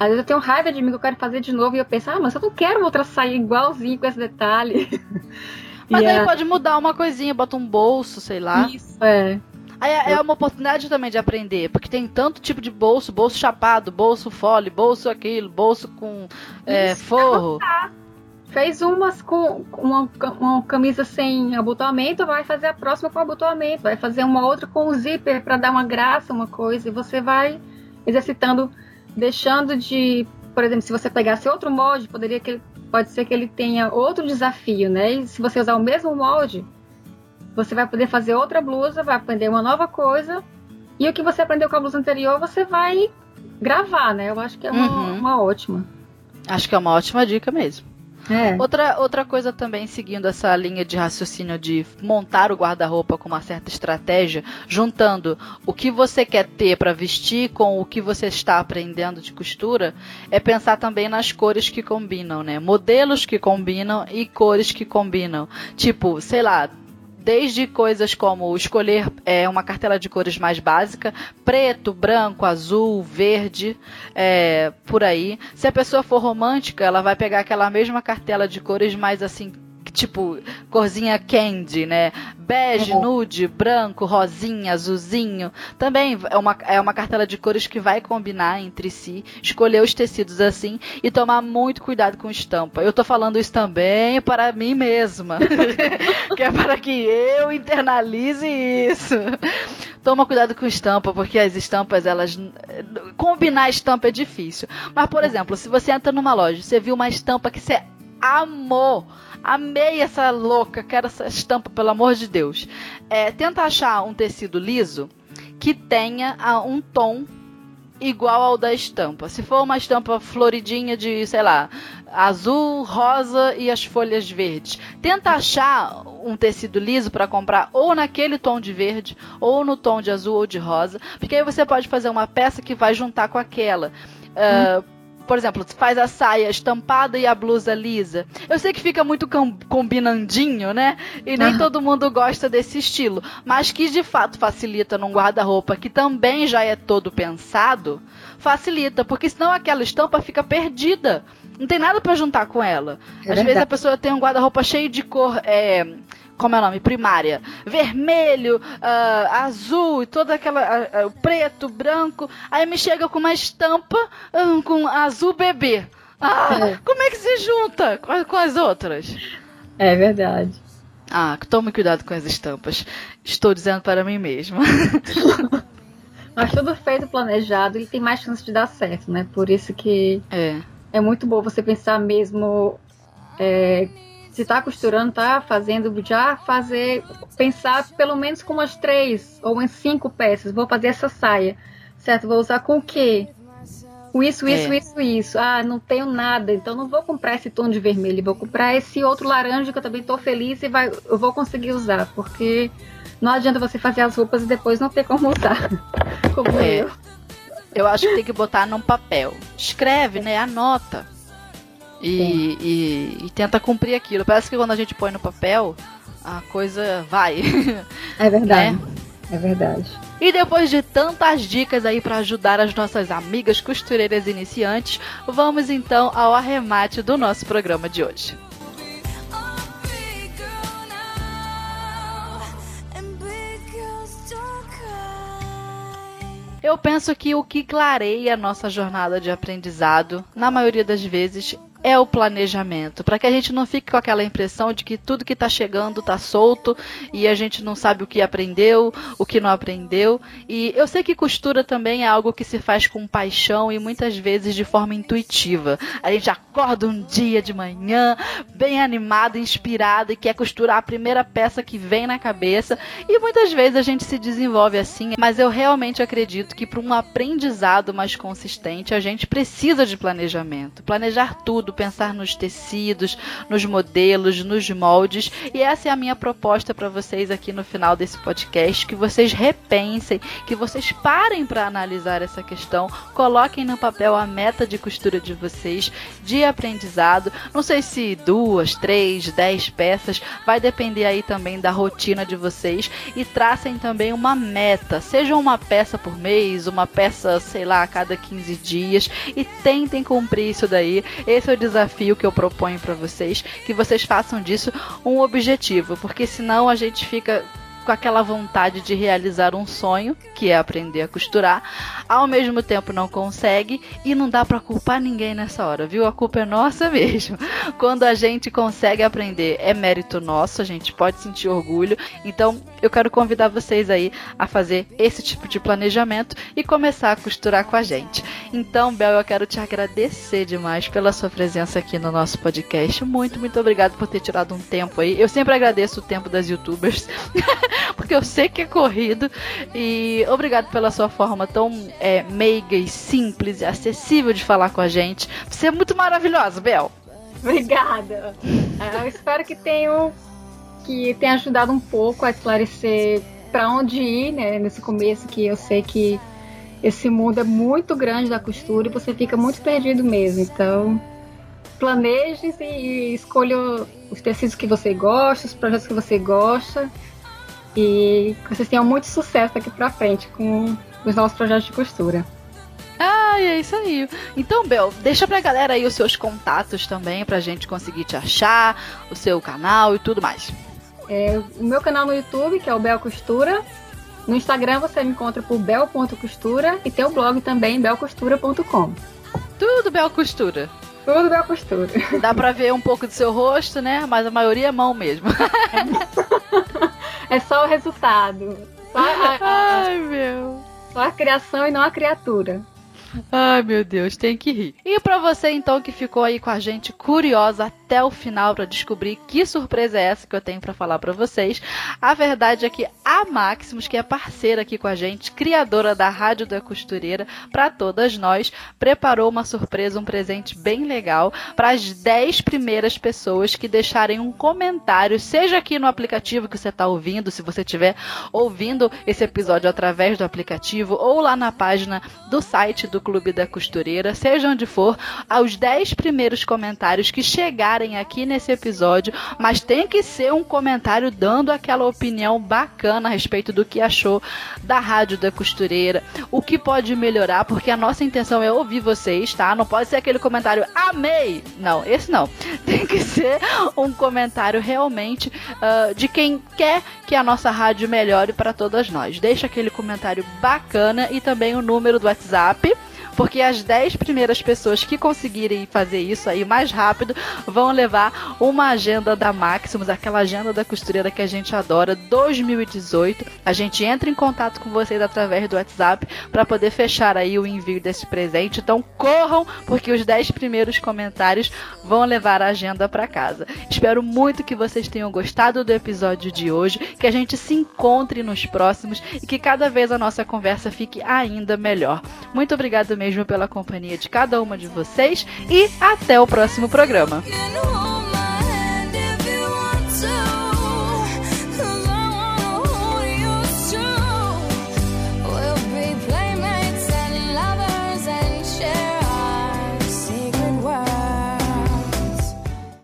às vezes eu tenho raiva de mim que eu quero fazer de novo e eu penso, ah, mas eu não quero outra sair igualzinho com esse detalhe. Mas aí pode mudar uma coisinha, bota um bolso, sei lá. Isso, é. Aí é, é uma oportunidade também de aprender, porque tem tanto tipo de bolso, bolso chapado, bolso fole, bolso aquilo, bolso com é, forro. Tá fez umas com uma, uma, camisa sem abotoamento, vai fazer a próxima com abotoamento, vai fazer uma outra com zíper para dar uma graça, uma coisa, e você vai exercitando, deixando de, por exemplo, se você pegasse outro molde, poderia que pode ser que ele tenha outro desafio, né? E se você usar o mesmo molde, você vai poder fazer outra blusa, vai aprender uma nova coisa, e o que você aprendeu com a blusa anterior, você vai gravar, né? Eu acho que é uma, uhum. uma ótima. Acho que é uma ótima dica mesmo. É. Outra, outra coisa também, seguindo essa linha de raciocínio de montar o guarda-roupa com uma certa estratégia, juntando o que você quer ter para vestir com o que você está aprendendo de costura, é pensar também nas cores que combinam, né? Modelos que combinam e cores que combinam. Tipo, sei lá, desde coisas como escolher é, uma cartela de cores mais básica, preto, branco, azul, verde, é, por aí. Se a pessoa for romântica, ela vai pegar aquela mesma cartela de cores mais assim tipo corzinha candy, né? Bege, uhum. nude, branco, rosinha, azulzinho. Também é uma, é uma cartela de cores que vai combinar entre si. Escolher os tecidos assim e tomar muito cuidado com estampa. Eu tô falando isso também para mim mesma. que é para que eu internalize isso. Toma cuidado com estampa, porque as estampas, elas. Combinar estampa é difícil. Mas, por exemplo, se você entra numa loja, você viu uma estampa que você amou Amei essa louca, quero essa estampa, pelo amor de Deus. É, tenta achar um tecido liso que tenha um tom igual ao da estampa. Se for uma estampa floridinha de, sei lá, azul, rosa e as folhas verdes. Tenta achar um tecido liso para comprar ou naquele tom de verde, ou no tom de azul ou de rosa, porque aí você pode fazer uma peça que vai juntar com aquela. Uh, por exemplo, faz a saia estampada e a blusa lisa. Eu sei que fica muito combinandinho, né? E nem todo mundo gosta desse estilo. Mas que de fato facilita num guarda-roupa que também já é todo pensado, facilita, porque senão aquela estampa fica perdida. Não tem nada para juntar com ela. É Às verdade. vezes a pessoa tem um guarda-roupa cheio de cor. É, como é o nome? Primária. Vermelho, uh, azul e toda aquela. Uh, preto, branco. Aí me chega com uma estampa com azul bebê. Ah, é. como é que se junta com, com as outras? É verdade. Ah, tome cuidado com as estampas. Estou dizendo para mim mesma. Mas tudo feito planejado, ele tem mais chance de dar certo, né? Por isso que é, é muito bom você pensar mesmo é, se tá costurando, tá fazendo, já fazer, pensar pelo menos com umas três ou umas cinco peças. Vou fazer essa saia, certo? Vou usar com o quê? Com isso, isso, é. isso, isso. Ah, não tenho nada, então não vou comprar esse tom de vermelho, vou comprar esse outro laranja que eu também tô feliz e vai, eu vou conseguir usar, porque não adianta você fazer as roupas e depois não ter como usar. como é. eu. Eu acho que tem que botar num papel. Escreve, né? Anota. E, e, e, tenta cumprir aquilo. Parece que quando a gente põe no papel, a coisa vai. É verdade. Né? É verdade. E depois de tantas dicas aí para ajudar as nossas amigas costureiras iniciantes, vamos então ao arremate do nosso programa de hoje. Eu penso que o que clareia a nossa jornada de aprendizado, na maioria das vezes, é o planejamento, para que a gente não fique com aquela impressão de que tudo que está chegando está solto e a gente não sabe o que aprendeu, o que não aprendeu. E eu sei que costura também é algo que se faz com paixão e muitas vezes de forma intuitiva. A gente acorda um dia de manhã, bem animado, inspirado e quer costurar a primeira peça que vem na cabeça, e muitas vezes a gente se desenvolve assim, mas eu realmente acredito que para um aprendizado mais consistente, a gente precisa de planejamento. Planejar tudo pensar nos tecidos, nos modelos, nos moldes. E essa é a minha proposta para vocês aqui no final desse podcast, que vocês repensem, que vocês parem para analisar essa questão, coloquem no papel a meta de costura de vocês, de aprendizado. Não sei se duas, três, dez peças, vai depender aí também da rotina de vocês e tracem também uma meta, seja uma peça por mês, uma peça, sei lá, a cada 15 dias e tentem cumprir isso daí. Esse é o desafio que eu proponho para vocês, que vocês façam disso um objetivo, porque senão a gente fica com aquela vontade de realizar um sonho, que é aprender a costurar, ao mesmo tempo não consegue e não dá para culpar ninguém nessa hora, viu? A culpa é nossa mesmo. Quando a gente consegue aprender, é mérito nosso, a gente pode sentir orgulho. Então, eu quero convidar vocês aí a fazer esse tipo de planejamento e começar a costurar com a gente. Então, Bel, eu quero te agradecer demais pela sua presença aqui no nosso podcast. Muito, muito obrigado por ter tirado um tempo aí. Eu sempre agradeço o tempo das youtubers. porque eu sei que é corrido. E obrigado pela sua forma tão é, meiga e simples e acessível de falar com a gente. Você é muito maravilhosa, Bel. Obrigada. É, eu espero que tenha, que tenha ajudado um pouco a esclarecer para onde ir, né? Nesse começo que eu sei que esse mundo é muito grande da costura e você fica muito perdido mesmo. Então, planeje e escolha os tecidos que você gosta, os projetos que você gosta e que vocês tenham muito sucesso daqui pra frente com os novos projetos de costura. Ah, é isso aí. Então, Bel, deixa pra galera aí os seus contatos também pra gente conseguir te achar, o seu canal e tudo mais. É, o meu canal no YouTube, que é o Bel Costura. No Instagram você me encontra por bel.costura e tem o blog também, belcostura.com. Tudo Bel Costura. Tudo Bel Costura. Dá pra ver um pouco do seu rosto, né? Mas a maioria é mão mesmo. É só o resultado. Só a, a, Ai, meu. Só a criação e não a criatura. Ai, meu Deus, tem que rir. E para você então que ficou aí com a gente curiosa até o final para descobrir que surpresa é essa que eu tenho para falar para vocês, a verdade é que a Maximus, que é parceira aqui com a gente, criadora da Rádio da Costureira, para todas nós, preparou uma surpresa, um presente bem legal para as 10 primeiras pessoas que deixarem um comentário, seja aqui no aplicativo que você está ouvindo, se você estiver ouvindo esse episódio através do aplicativo ou lá na página do site do Clube da Costureira, seja onde for, aos 10 primeiros comentários que chegarem aqui nesse episódio, mas tem que ser um comentário dando aquela opinião bacana a respeito do que achou da Rádio da Costureira, o que pode melhorar, porque a nossa intenção é ouvir vocês, tá? Não pode ser aquele comentário amei! Não, esse não. Tem que ser um comentário realmente uh, de quem quer que a nossa rádio melhore para todas nós. Deixa aquele comentário bacana e também o número do WhatsApp porque as 10 primeiras pessoas que conseguirem fazer isso aí mais rápido vão levar uma agenda da Maximus, aquela agenda da costureira que a gente adora, 2018. A gente entra em contato com vocês através do WhatsApp para poder fechar aí o envio desse presente. Então corram, porque os 10 primeiros comentários vão levar a agenda para casa. Espero muito que vocês tenham gostado do episódio de hoje, que a gente se encontre nos próximos e que cada vez a nossa conversa fique ainda melhor. Muito obrigado mesmo pela companhia de cada uma de vocês e até o próximo programa.